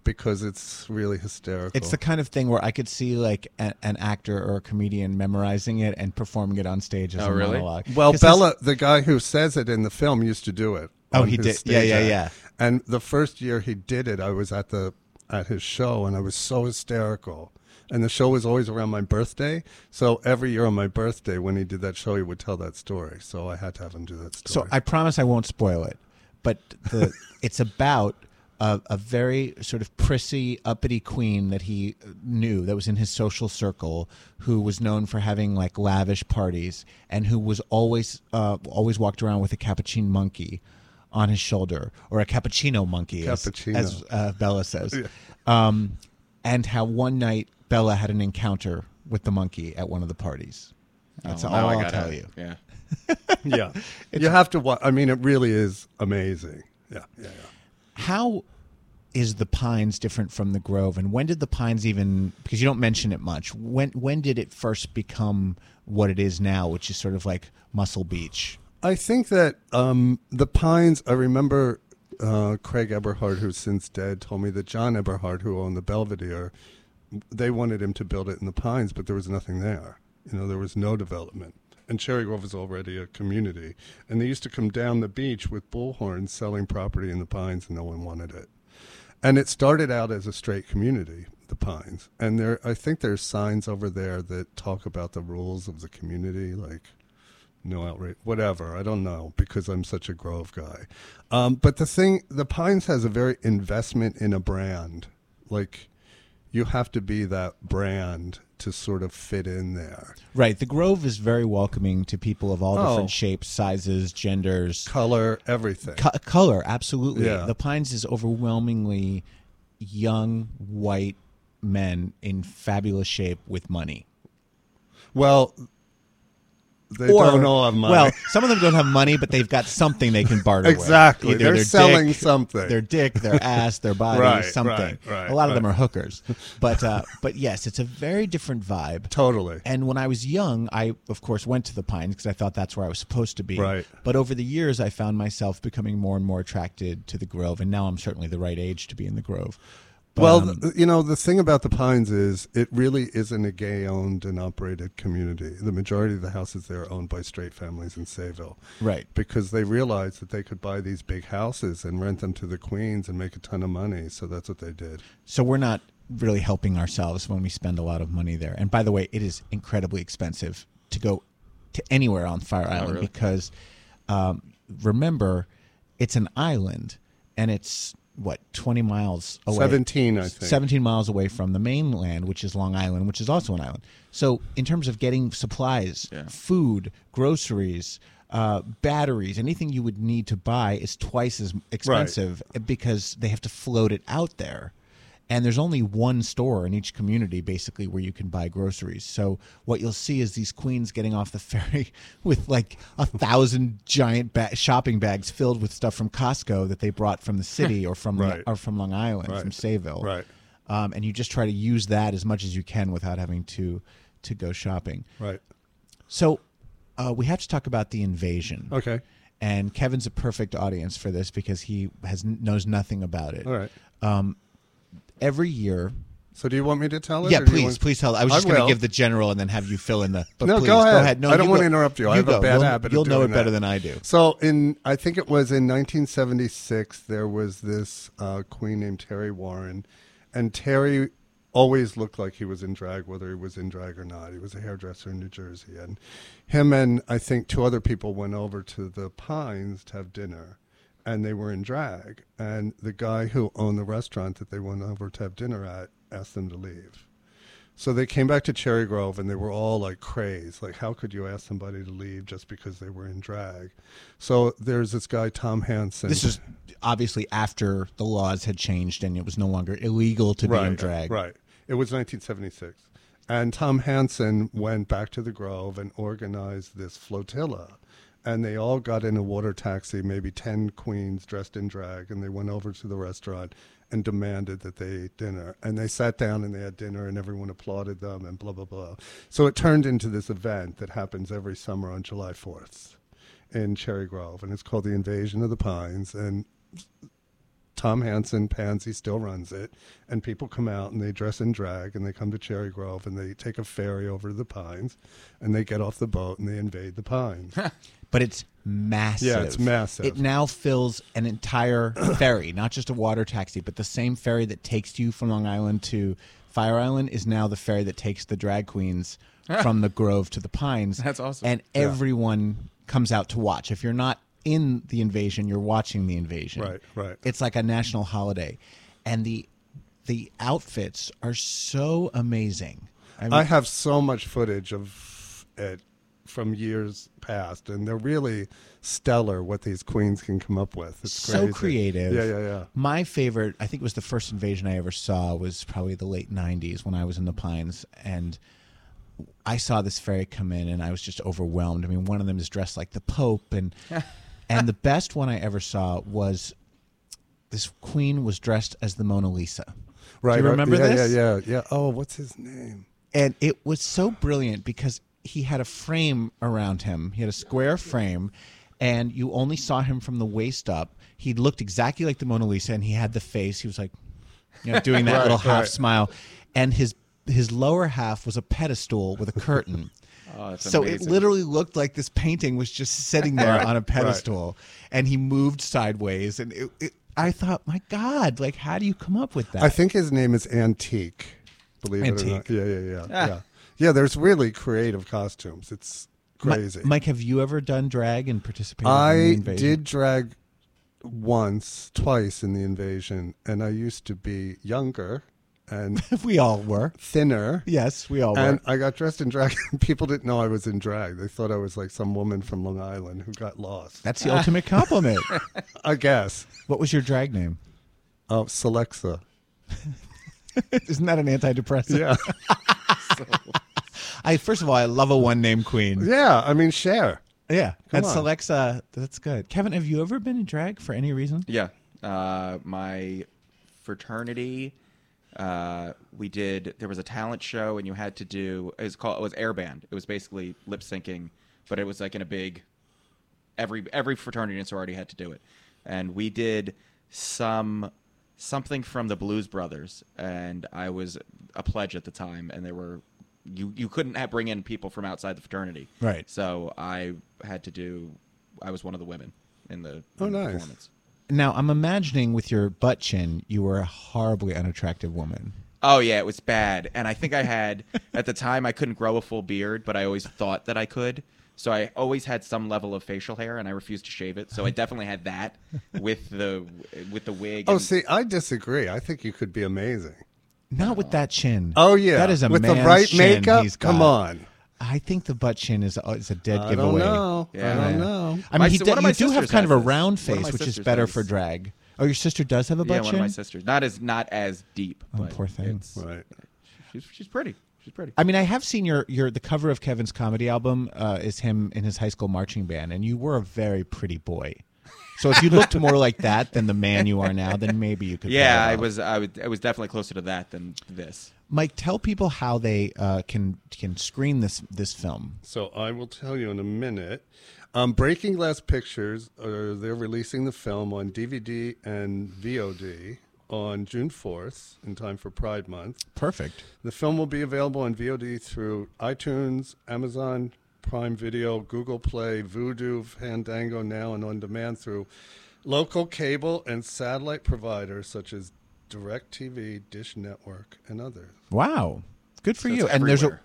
because it's really hysterical. It's the kind of thing where I could see like a, an actor or a comedian memorizing it and performing it on stage as Oh, a really? monologue. Well, 'Cause Bella, the guy who says it in the film, used to do it. Oh, he did. Yeah, yeah, act. yeah. And the first year he did it, I was at the at his show, and I was so hysterical. And the show was always around my birthday, so every year on my birthday, when he did that show, he would tell that story. So I had to have him do that story. So I promise I won't spoil it, but the it's about a, a very sort of prissy, uppity queen that he knew that was in his social circle, who was known for having like lavish parties, and who was always uh, always walked around with a capuchin monkey on his shoulder, or a cappuccino monkey, as, as uh, Bella says. Yeah. Um, and how one night Bella had an encounter with the monkey at one of the parties. That's Oh, all I I'll gotta- tell you. Yeah. yeah, you have to watch. I mean, it really is amazing. Yeah, yeah, yeah. How is the Pines different from the Grove, and when did the Pines even? Because you don't mention it much. When when did it first become what it is now, which is sort of like Muscle Beach? I think that um, the Pines. I remember uh, Craig Eberhard, who's since dead, told me that John Eberhard, who owned the Belvedere, they wanted him to build it in the Pines, but there was nothing there. You know, there was no development. And Cherry Grove was already a community, and they used to come down the beach with bullhorns selling property in the Pines, and no one wanted it. And it started out as a straight community, the Pines, and there. I think there's signs over there that talk about the rules of the community, like no outrage, whatever. I don't know because I'm such a Grove guy. Um, but the thing, the Pines has a very investment in a brand. Like you have to be that brand to sort of fit in there. Right. The Grove is very welcoming to people of all Oh. different shapes, sizes, genders, Color, everything. Co- color. Absolutely. Yeah. The Pines is overwhelmingly young white men in fabulous shape with money. Well, they or, don't all have money. Well, some of them don't have money, but they've got something they can barter with. Exactly. They're selling dick, something. Their dick, their ass, their body, Right, something. right, right, a lot of them are hookers. But uh, but yes, it's a very different vibe. Totally. And when I was young, I of course went to the Pines because I thought that's where I was supposed to be. Right. But over the years, I found myself becoming more and more attracted to the Grove, and now I'm certainly the right age to be in the Grove. But, well, um, you know, the thing about the Pines is it really isn't a gay owned and operated community. The majority of the houses there are owned by straight families in Sayville. Right. Because they realized that they could buy these big houses and rent them to the queens and make a ton of money. So that's what they did. So we're not really helping ourselves when we spend a lot of money there. And by the way, it is incredibly expensive to go to anywhere on Fire Island really? because um, remember, it's an island and it's what 20 miles away? 17, I think. 17 miles away from the mainland which is long island which is also an island. So in terms of getting supplies food groceries uh, batteries anything you would need to buy is twice as expensive because they have to float it out there and there's only one store in each community basically where you can buy groceries so what you'll see is these queens getting off the ferry with like a thousand giant ba- shopping bags filled with stuff from costco that they brought from the city or from Right. or from long island Right. from sayville Right. um, and you just try to use that as much as you can without having to to go shopping Right. so uh, we have to talk about the invasion Okay. and kevin's a perfect audience for this because he has knows nothing about it All right. um, every year So do you want me to tell it? yeah, or do you please, want- please tell. I was just going to give the general and then have you fill in the. But no, please, go ahead. No, I don't wanna interrupt you. I have a bad you'll, habit. of You'll know it doing better that. than I do. So in, I think it was in 1976, there was this uh, queen named Teri Warren, and Teri always looked like he was in drag, whether he was in drag or not. He was a hairdresser in New Jersey, and him and I think two other people went over to the Pines to have dinner. And they were in drag, and the guy who owned the restaurant that they went over to have dinner at asked them to leave. So they came back to Cherry Grove and they were all like crazed. Like, how could you ask somebody to leave just because they were in drag? So there's this guy, Tom Hansen. This is obviously after the laws had changed and it was no longer illegal to be in drag. Right. It was 1976. And Tom Hansen went back to the Grove and organized this flotilla. And they all got in a water taxi, maybe 10 queens dressed in drag, and they went over to the restaurant and demanded that they eat dinner. And they sat down and they had dinner, and everyone applauded them, and blah, blah, blah. So it turned into this event that happens every summer on July 4th in Cherry Grove. And it's called the Invasion of the Pines. And Tom Hansen, Panzi still runs it, and people come out and they dress in drag and they come to Cherry Grove and they take a ferry over to the Pines, and they get off the boat and they invade the Pines. But it's massive. Yeah, it's massive. It now fills an entire ferry, not just a water taxi, but the same ferry that takes you from Long Island to Fire Island is now the ferry that takes the drag queens from the Grove to the Pines. That's awesome. And Yeah. everyone comes out to watch. If you're not in the invasion, you're watching the invasion. Right, right. It's like a national holiday, and the the outfits are so amazing. I, mean, I have so much footage of it from years past, and they're really stellar what these queens can come up with. It's so crazy. creative. Yeah, yeah, yeah. My favorite, I think it was the first invasion I ever saw was probably the late '90s when I was in the Pines, and I saw this fairy come in, and I was just overwhelmed. I mean, one of them is dressed like the Pope, and and the best one I ever saw was this queen was dressed as the Mona Lisa. Right. Do you right. remember yeah, this? Yeah, yeah, yeah. Oh, what's his name? and it was so brilliant because he had a frame around him. He had a square frame, and you only saw him from the waist up. He looked exactly like the Mona Lisa, and he had the face. He was like, you know, doing that Right, little half right. smile, and his his lower half was a pedestal with a curtain. Oh, so amazing. it literally looked like this painting was just sitting there on a right. pedestal, and he moved sideways, and it, it, I thought, my God, like, how do you come up with that? I think his name is Antique. Believe it or not. Antique. Yeah, yeah, yeah, Ah. yeah. Yeah, there's really creative costumes. It's Mi- crazy. Mike, have you ever done drag and participated in the I did drag once, twice in the invasion, and I used to be younger and we all were thinner. Yes, we all and were. And I got dressed in drag. People didn't know I was in drag. They thought I was like some woman from Long Island who got lost. That's the ultimate compliment. I guess. What was your drag name? Oh, Celexa. Isn't that an antidepressant? Yeah. I first of all, I love a one name queen. Yeah, I mean, Cher. Yeah, Come that on. Celexa. Uh, that's good. Kevin, have you ever been in drag for any reason? Yeah. Uh, my fraternity, uh, we did. There was a talent show, and you had to do. It was called. It was airband. It was basically lip syncing, but it was like in a big. Every every fraternity and sorority had to do it, and we did some something from the Blues Brothers, and I was a pledge at the time, and there were. You, you couldn't have, bring in people from outside the fraternity, Right. So I had to do. I was one of the women in the, Oh, in the nice. performance. Now, I'm imagining with your butt chin, you were a horribly unattractive woman. Oh yeah, it was bad. And I think I had at the time I couldn't grow a full beard, but I always thought that I could. So I always had some level of facial hair, and I refused to shave it. So I definitely had that with the with the wig. Oh, and- see, I disagree. I think you could be amazing. Not with that chin. Oh, yeah. that is a With the man's right chin makeup? he's Come got. on. I think the butt chin is is a dead I giveaway. don't know. I don't know. I My mean, he si- d- one of my you do have sisters kind of has a this. round One of face, which is sisters better has. for drag. Oh, your sister does have a butt yeah, chin. one of my sisters. Not as not as deep. Oh, but poor thing. it's- Right. She's she's pretty. She's pretty. I mean, I have seen your your the cover of Kevin's comedy album uh, is him in his high school marching band, and you were a very pretty boy. So if you looked more like that than the man you are now, then maybe you could. Yeah, I was I would I was definitely closer to that than this. Mike, tell people how they uh, can can screen this this film. So I will tell you in a minute. Um, Breaking Glass Pictures, uh, they're releasing the film on DVD and VOD on June 4th in time for Pride Month. Perfect. The film will be available on VOD through iTunes, Amazon Prime Video, Google Play, Vudu, Fandango now, and on demand through local cable and satellite providers such as DirecTV, Dish Network, and others. Wow, good for So you. it's And there's a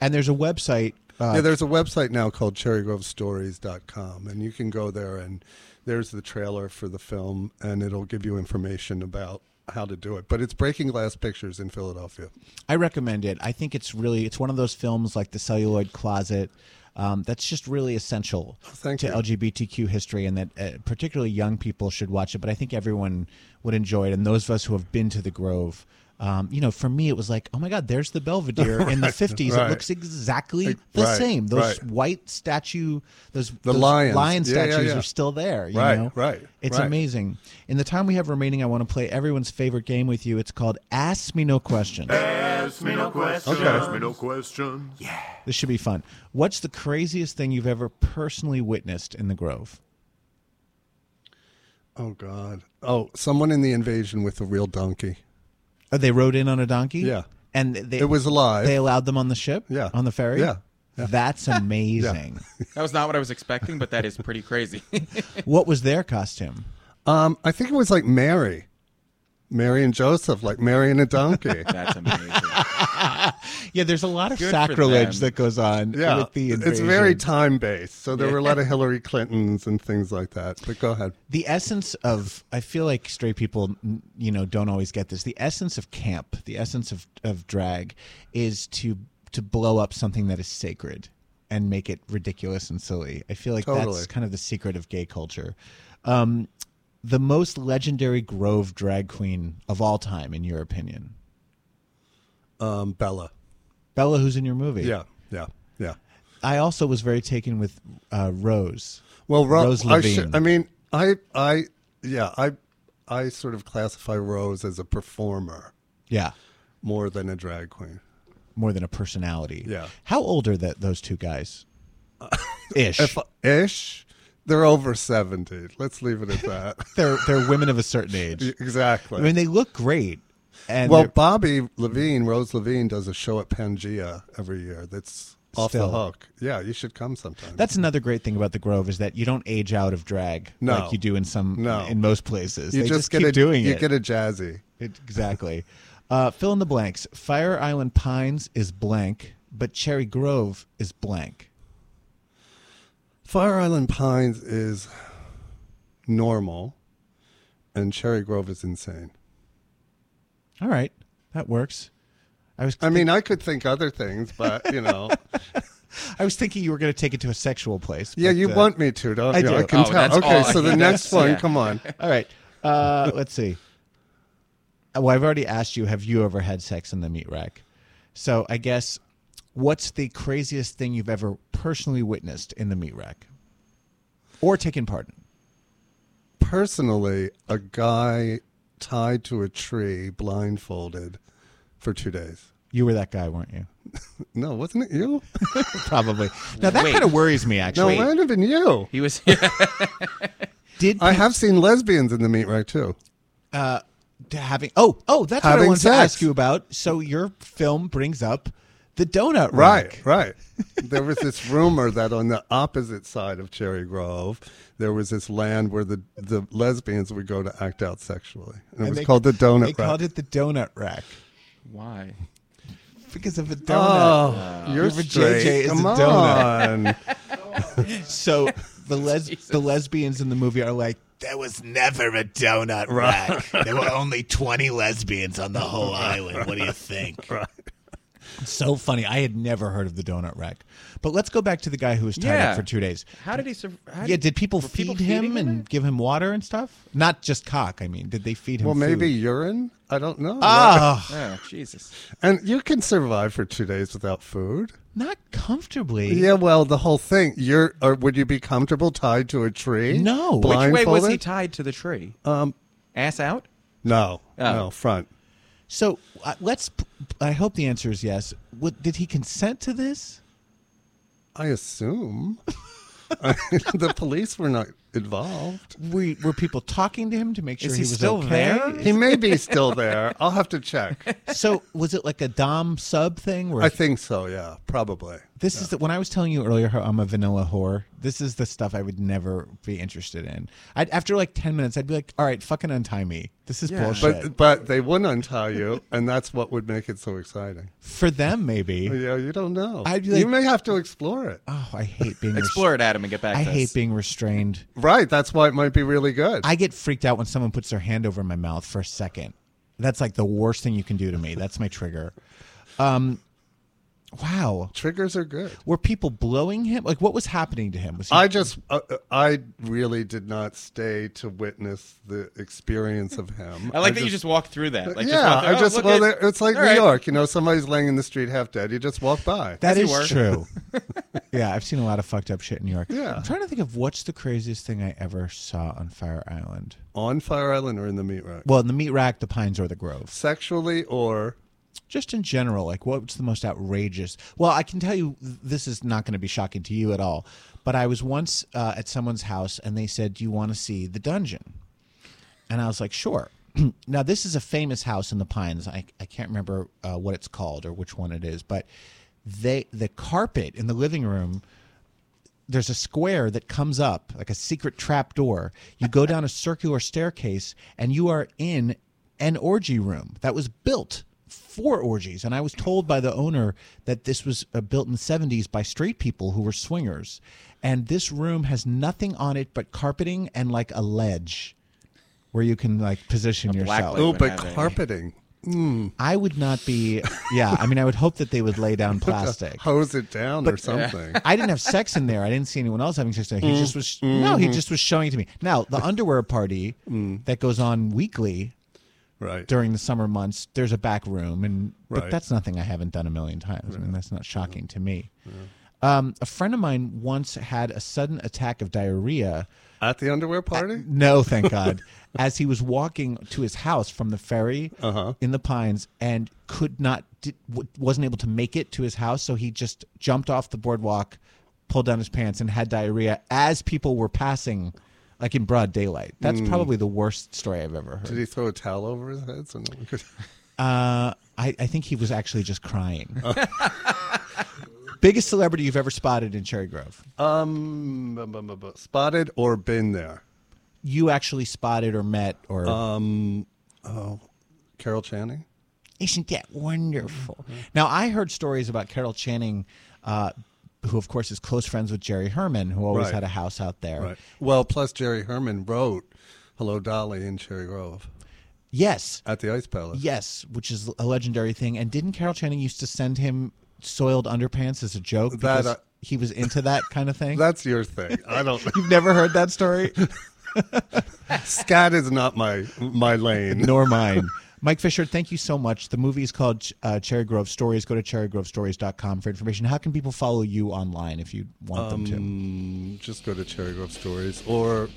and there's a website. Uh, yeah, there's a website now called cherrygrovestories.com, and you can go there and there's the trailer for the film, and it'll give you information about how to do it. But it's Breaking Glass Pictures in Philadelphia. I recommend it. I think it's really it's one of those films like The Celluloid Closet. Um, that's just really essential to you. LGBTQ history, and that uh, particularly young people should watch it. But I think everyone would enjoy it, and those of us who have been to the Grove, um, you know, for me it was like, oh my God, there's the Belvedere in the Right, '50s. It looks exactly Like, the right, same. Those right. white statue, those The those lions. lion Yeah, yeah, statues yeah. are still there. You Right, know? right, It's right. amazing. In the time we have remaining, I want to play everyone's favorite game with you. It's called Ask Me No Questions. Ask me no questions. Okay. Ask me no questions. Yeah. This should be fun. What's the craziest thing you've ever personally witnessed in the Grove? Oh God! Oh, someone in the invasion with a real donkey. Oh, they rode in on a donkey. Yeah. and they, It was alive. They allowed them on the ship. Yeah. on the ferry. Yeah. Yeah. that's amazing. That was not what I was expecting, but that is pretty crazy. what was their costume? Um, I think it was like Mary, Mary and Joseph, like Mary and a donkey. That's amazing. yeah, there's a lot of Good sacrilege that goes on Yeah, with the invasion. it's very time based. So there Yeah. were a lot of Hillary Clintons and things like that. But go ahead. the essence of I feel like straight people you know don't always get this. The essence of camp, the essence of of drag is to to blow up something that is sacred and make it ridiculous and silly. I feel like Totally. that's kind of the secret of gay culture. Um, the most legendary Grove drag queen of all time, in your opinion, Um, Bella. Bella, who's in your movie. Yeah, yeah, yeah. I also was very taken with uh, Rose. Well, Ro- Rose I, Levine. I mean, I, I, yeah, I, I sort of classify Rose as a performer. Yeah. more than a drag queen. more than a personality. Yeah. How old are that those two guys? Ish. If, ish. They're over seventy. Let's leave it at that. they're they're women of a certain age. Exactly. I mean, they look great. And well, Bobby Levine, Rose Levine, does a show at Pangea every year. That's off Still. the hook. Yeah, you should come sometime. that's another great thing about the Grove is that you don't age out of drag No. like you do in some No. in most places. You they just just, get keep a- doing you it. get a jazzy. It- exactly. Uh, fill in the blanks. Fire Island Pines is blank, but Cherry Grove is blank. Fire Island Pines is normal, and Cherry Grove is insane. All right, that works. I was. I mean, I could think other things, but you know. I was thinking you were going to take it to a sexual place. Yeah, but, you uh, want me to, don't I you? do. I can Oh, tell. Okay, so the that's- next one, yeah. come on. All right. Uh, let's see. Well, I've already asked you, have you ever had sex in the meat rack? So I guess What's the craziest thing you've ever personally witnessed in the meat rack, or taken part in? Personally, a guy tied to a tree, blindfolded, for two days. You were that guy, weren't you? no, wasn't it you? Probably. Now that Wait. kind of worries me. No, Actually, it might have been you. He was. did I have seen lesbians in the meat rack too. uh, to having oh oh that's what I Having wanted to sex. ask you about. So your film brings up the donut Right, rack. right. Right. there was this rumor that on the opposite side of Cherry Grove, there was this land where the, the lesbians would go to act out sexually. And it was they- called the Donut They Rack. They called it the donut rack Why? because of a Oh, donut. you're Your straight. JJ is Come a donut. so the les- the lesbians in the movie are like, there was never a donut rack. There were only twenty lesbians on the whole island. What do you think? Right. So funny. I had never heard of the donut rack. But let's go back to the guy who was tied Yeah. up for two days. How did he? sur- How yeah, did people were feed people him feeding him and give him water and stuff? Not just cock. I mean, did they feed him? Well, maybe food? urine? I don't know. Ah. Oh, Jesus. And you can survive for two days without food. not comfortably. Yeah, well, the whole thing. You're, or would you be comfortable tied to a tree? No. Which Which way was he tied to the tree? Um, Ass out? no, Oh. no, front. So uh, let's. I hope the answer is yes. What, did he consent to this? I assume. I mean, the police were not involved. Were, were people talking to him to make sure Is he, he was still okay? there? He may be still there. I'll have to check. So was it like a dom sub thing? Where I think so. Yeah, probably. This is the, when I was telling you earlier how I'm a vanilla whore. This is the stuff I would never be interested in. I'd, after like ten minutes, I'd be like, "All right, fucking untie me. This is Yeah. bullshit." But but they wouldn't untie you, and that's what would make it so exciting. For them, maybe. Yeah, you don't know. I'd be you may have to explore it. Oh, I hate being. Explore it, Adam, and get back I hate us. being restrained. Right. That's why it might be really good. I get freaked out when someone puts their hand over my mouth for a second. That's like the worst thing you can do to me. That's my trigger. Um, wow. Triggers are good. Were people blowing him? Like, what was happening to him? Was he, I just, uh, uh, I really did not stay to witness the experience of him. I like that you just walked through that. Like, yeah, just walked through, I "Oh, just look well, at- it's like all New right." York. You know, somebody's laying in the street half dead. You just walk by. that you is were. true. yeah, I've seen a lot of fucked up shit in New York. Yeah. I'm trying to think of what's the craziest thing I ever saw on Fire Island. on Fire Island or in the meat rack, Well, in the meat rack, the pines, or the grove. sexually or Just in general, like what's the most outrageous? Well, I can tell you this is not going to be shocking to you at all. But I was once uh, at someone's house and they said, "Do you want to see the dungeon?" And I was like, "Sure." now this is a famous house in the Pines. I I can't remember uh, what it's called or which one it is, but they the carpet in the living room there's a square that comes up like a secret trap door. You go down a circular staircase and you are in an orgy room that was built for orgies. And I was told by the owner that this was uh, built in the 70s by straight people who were swingers. And this room has nothing on it but carpeting and like a ledge where you can like position yourself. oh, but carpeting. Mm. I would not be, yeah. I mean, I would hope that they would lay down plastic. Hose it down or something. I didn't have sex in there. I didn't see anyone else having sex there. He Mm. just was no. He Mhm. just was showing it to me. Now the underwear party that goes on weekly, right during the summer months. There's a back room, and but Right. that's nothing I haven't done a million times. I mean, that's not shocking to me. Um, a friend of mine once had a sudden attack of diarrhea at the underwear party. no, thank God. As he was walking to his house from the ferry Uh-huh. in the Pines and could not, did, w- wasn't able to make it to his house, so he just jumped off the boardwalk, pulled down his pants, and had diarrhea as people were passing, like in broad daylight. That's Mm. probably the worst story I've ever heard. Did he throw a towel over his head so no one could? Uh, I, I think he was actually just crying. Biggest celebrity you've ever spotted in Cherry Grove? Um, bu- bu- bu- bu- spotted or been there? You actually spotted or met or Um, oh, Carol Channing. Isn't that wonderful? Now, I heard stories about Carol Channing, uh, who, of course, is close friends with Jerry Herman, who always Right. had a house out there. Right. Well, plus Jerry Herman wrote "Hello, Dolly" in Cherry Grove Yes. at the Ice Palace. Yes, which is a legendary thing. And didn't Carol Channing used to send him soiled underpants as a joke That, because uh, he was into that kind of thing? That's your thing. I don't. You've never heard that story? Scat is not my my lane. Nor mine. Mike Fisher, thank you so much. The movie is called uh, Cherry Grove Stories. Go to cherrygrovestories.com for information. How can people follow you online if you want them to? Um, Just go to Cherry Grove Stories, or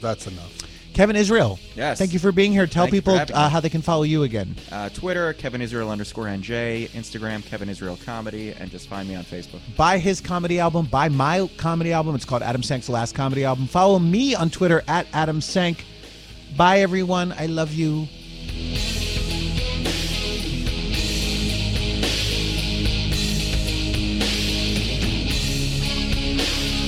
that's enough. Kevin Israel. Yes. Thank you for being here. Tell Thank people uh, how they can follow you again. Uh, Twitter, Kevin Israel underscore NJ. Instagram, Kevin Israel Comedy. And just find me on Facebook. Buy his comedy album. Buy my comedy album. It's called Adam Sank's Last Comedy Album. Follow me on Twitter at Adam Sank. Bye, everyone. I love you. Bye.